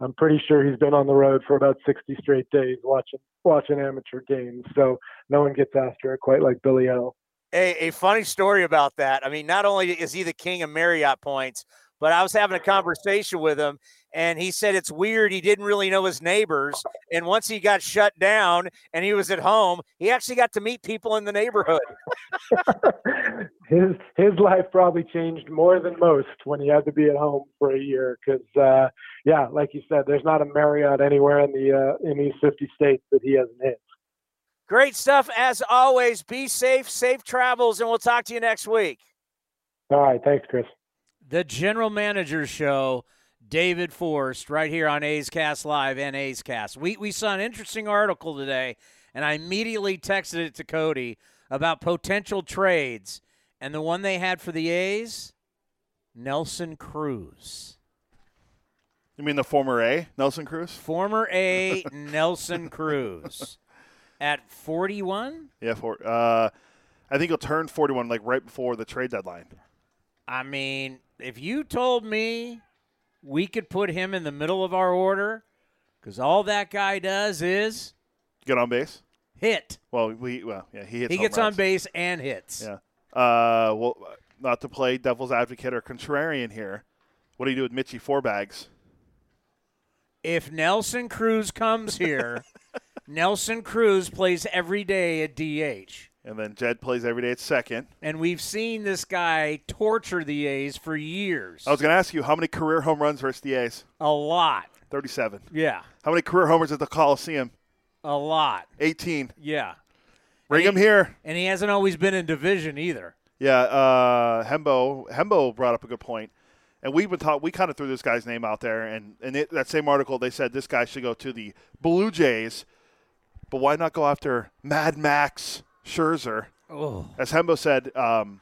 I'm pretty sure he's been on the road for about 60 straight days watching watching amateur games. So no one gets after it quite like Billy O. A, a funny story about that. I mean, not only is he the king of Marriott points, but I was having a conversation with him, and he said it's weird. He didn't really know his neighbors, and once he got shut down and he was at home, he actually got to meet people in the neighborhood. his his life probably changed more than most when he had to be at home for a year. Because uh, yeah, like you said, there's not a Marriott anywhere in the uh, in these 50 states that he hasn't hit. Great stuff as always. Be safe, safe travels, and we'll talk to you next week. All right, thanks, Chris the general manager show, David Forst, right here on A's Cast Live and A's Cast. We, we saw an interesting article today, and I immediately texted it to Cody about potential trades. And the one they had for the A's, Nelson Cruz. You mean the former A, Nelson Cruz? Former A, Nelson Cruz. At 41? Yeah, for, uh, I think he'll turn 41 like right before the trade deadline. I mean, if you told me we could put him in the middle of our order, because all that guy does is get on base, hit. Well, we well yeah he hits. He gets runs. on base and hits. Yeah. Uh, well, not to play devil's advocate or contrarian here. What do you do with Mitchy four bags? If Nelson Cruz comes here, Nelson Cruz plays every day at DH. And then Jed plays every day at second. And we've seen this guy torture the A's for years. I was going to ask you, how many career home runs versus the A's? A lot. 37. Yeah. How many career homers at the Coliseum? A lot. 18. Yeah. Bring him here. And he hasn't always been in division either. Yeah, uh, Hembo Hembo brought up a good point. And we've been taught we kind of threw this guy's name out there and in that same article they said this guy should go to the Blue Jays. But why not go after Mad Max Scherzer. Oh. As Hembo said, um,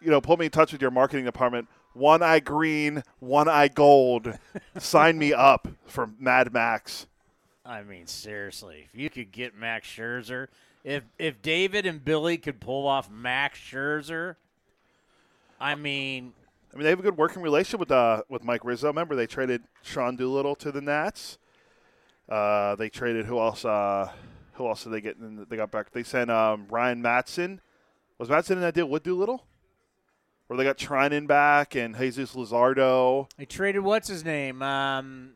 you know, put me in touch with your marketing department. One eye green, one eye gold. Sign me up for Mad Max. I mean, seriously, if you could get Max Scherzer, if if David and Billy could pull off Max Scherzer, I mean, I mean they have a good working relationship with uh with Mike Rizzo. Remember they traded Sean Doolittle to the Nats. Uh, they traded who else? Uh, who else did they get? In, they got back. They sent um, Ryan Madson. Was Madson in that deal with Doolittle? Or they got Treinen back and Jesus Luzardo. They traded what's his name? Um,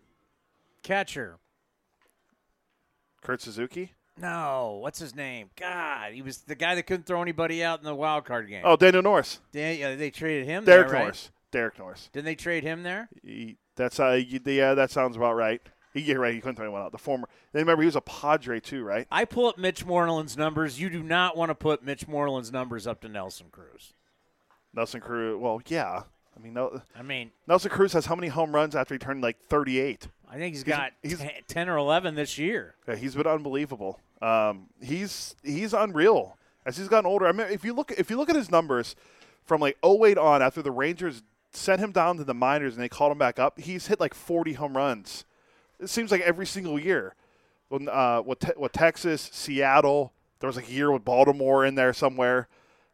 catcher. Kurt Suzuki. No, what's his name? God, he was the guy that couldn't throw anybody out in the wild card game. Oh, Daniel Norris. Dan, yeah, they traded him. Derek there, right? Norris. Derek Norris. Didn't they trade him there? He, that's uh, yeah, that sounds about right. He get right. He couldn't throw anyone out. The former. Then remember he was a Padre too, right? I pull up Mitch Moreland's numbers. You do not want to put Mitch Moreland's numbers up to Nelson Cruz. Nelson Cruz. Well, yeah. I mean, no, I mean, Nelson Cruz has how many home runs after he turned like 38? I think he's He's- got he's- 10, 10 or 11 this year. Yeah, he's been unbelievable. Um, he's he's unreal as he's gotten older. I mean, if you look if you look at his numbers from like 08 on, after the Rangers sent him down to the minors and they called him back up, he's hit like 40 home runs. It seems like every single year. When uh, with, te- with Texas, Seattle, there was like a year with Baltimore in there somewhere.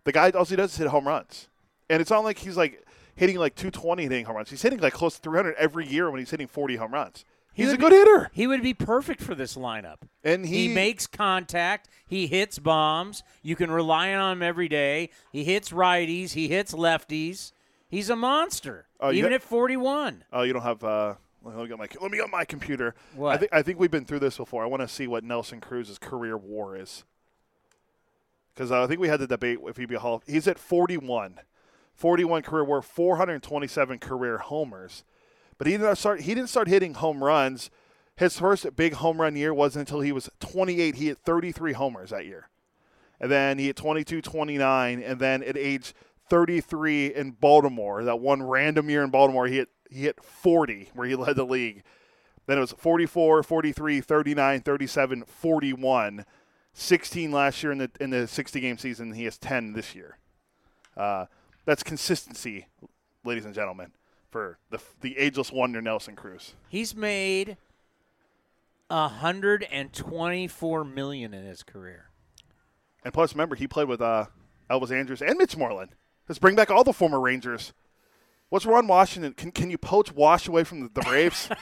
The guy all he does is hit home runs, and it's not like he's like hitting like 220 hitting home runs. He's hitting like close to 300 every year when he's hitting 40 home runs. He He's a would good be- hitter. He would be perfect for this lineup. And he, makes contact. He hits bombs. You can rely on him every day. He hits righties. He hits lefties. He's a monster, you even got- at 41. Oh, you don't have. Uh, let me get my let me get my computer. What? I think I think we've been through this before. I want to see what Nelson Cruz's career WAR is. Because I think we had the debate if he'd be a Hall. He's at 41, 41 career WAR, 427 career homers, but he didn't start. He didn't start hitting home runs. His first big home run year wasn't until he was 28. He hit 33 homers that year. And then he hit 22, 29, and then at age 33 in Baltimore, that one random year in Baltimore, he hit he hit 40 where he led the league. Then it was 44, 43, 39, 37, 41, 16 last year in the in the 60 game season. He has 10 this year. Uh, that's consistency, ladies and gentlemen, for the the ageless wonder Nelson Cruz. He's made 124 million in his career. And plus, remember, he played with uh, Elvis Andrus and Mitch Moreland. Let's bring back all the former Rangers. What's Ron Washington? Can, can you poach Wash away from the, the Braves?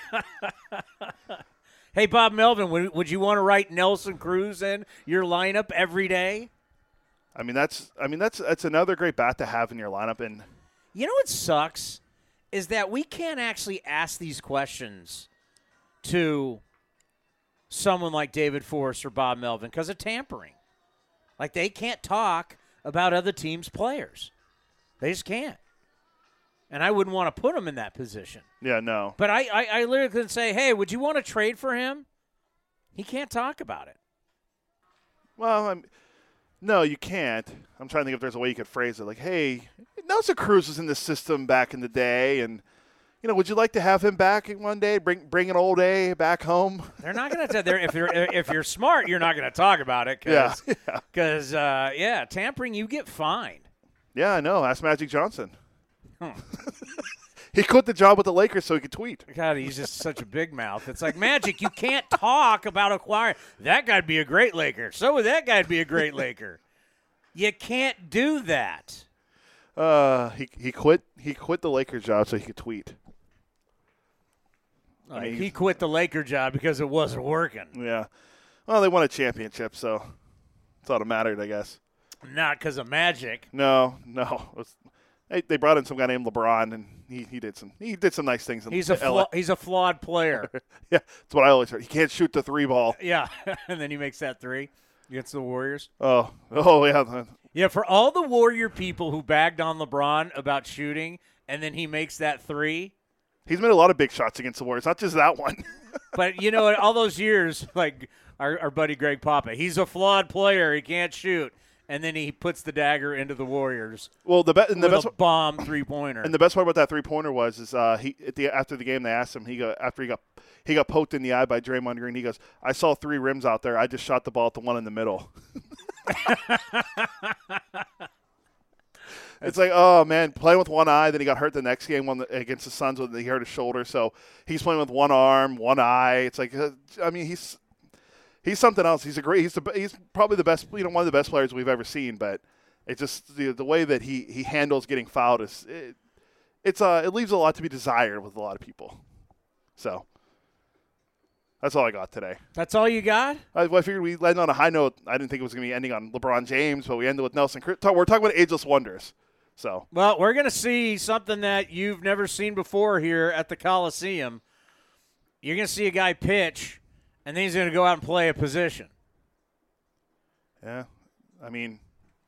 Hey, Bob Melvin, would, would you want to write Nelson Cruz in your lineup every day? I mean, that's I mean that's that's another great bat to have in your lineup. And You know what sucks is that we can't actually ask these questions to someone like David Forst or Bob Melvin because of tampering. Like they can't talk about other teams' players. They just can't. And I wouldn't want to put them in that position. yeah, no, But I, I, I literally can say, hey, would you want to trade for him? He can't talk about it. well, I'm, no, you can't. I'm trying to think if there's a way you could phrase it. Like, hey, Nelson Cruz was in the system back in the day, and you know, would you like to have him back one day? Bring bring an old A back home. They're not going to. They're if you're if you're smart, you're not going to talk about it. Yeah, Cause, Because uh, yeah, tampering, you get fined. Yeah, I know. Ask Magic Johnson. he quit the job with the Lakers so he could tweet. God, he's just such a big mouth. It's like magic. You can't talk about acquiring that guy'd be a great Laker. So would that guy'd be a great Laker. You can't do that. Uh, he he quit he quit the Lakers job so he could tweet. I mean, he quit the Laker job because it wasn't working. Yeah. Well, they won a championship, so it's all that mattered, I guess. Not because of magic. No, no. Was- they, they brought in some guy named LeBron, and he, he did some he did some nice things. In He's a LA. fla- he's a flawed player. yeah, that's what I always heard. He can't shoot the three ball. yeah, and then he makes that three against the Warriors. Oh, oh yeah. Yeah, for all the Warrior people who bagged on LeBron about shooting, and then he makes that three. He's made a lot of big shots against the Warriors, not just that one. But you know, all those years, like our, our buddy Greg Papa, he's a flawed player. He can't shoot, and then he puts the dagger into the Warriors. Well, the, be- the best bomb three pointer. And the best part about that three pointer was is uh, he at the after the game they asked him he go after he got he got poked in the eye by Draymond Green he goes I saw three rims out there I just shot the ball at the one in the middle. it's like oh man playing with one eye then he got hurt the next game when against the Suns when he hurt his shoulder so he's playing with one arm one eye it's like uh, I mean he's he's something else he's a great he's the he's probably the best you know one of the best players we've ever seen but it's just the, the way that he, he handles getting fouled is it, it's uh it leaves a lot to be desired with a lot of people. So that's all I got today. That's all you got? I, well, I figured we landed on a high note. I didn't think it was going to be ending on LeBron James, but we ended with Nelson. We're talking about ageless wonders. So Well, we're going to see something that you've never seen before here at the Coliseum. You're going to see a guy pitch, and then he's going to go out and play a position. yeah, I mean,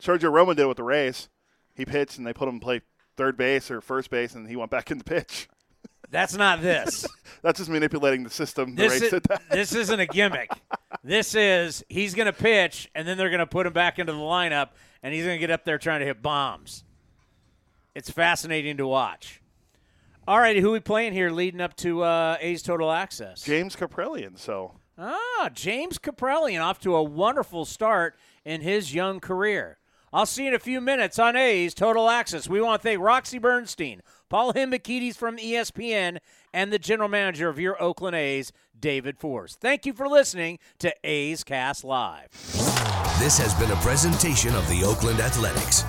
Sergio Romo did it with the Rays. He pitched and they put him to play third base or first base, and he went back in the pitch. That's not this. That's just manipulating the system. The This, is, that. this isn't a gimmick. This is he's going to pitch, and then they're going to put him back into the lineup, and he's going to get up there trying to hit bombs. It's fascinating to watch. All right, who we playing here leading up to uh, A's Total Access? James Kaprielian. So Ah, James Kaprielian off to a wonderful start in his young career. I'll see you in a few minutes on A's Total Access. We want to thank Roxy Bernstein, Paul Hembekides from ESPN, and the general manager of your Oakland A's, David Forst. Thank you for listening to A's Cast Live. This has been a presentation of the Oakland Athletics.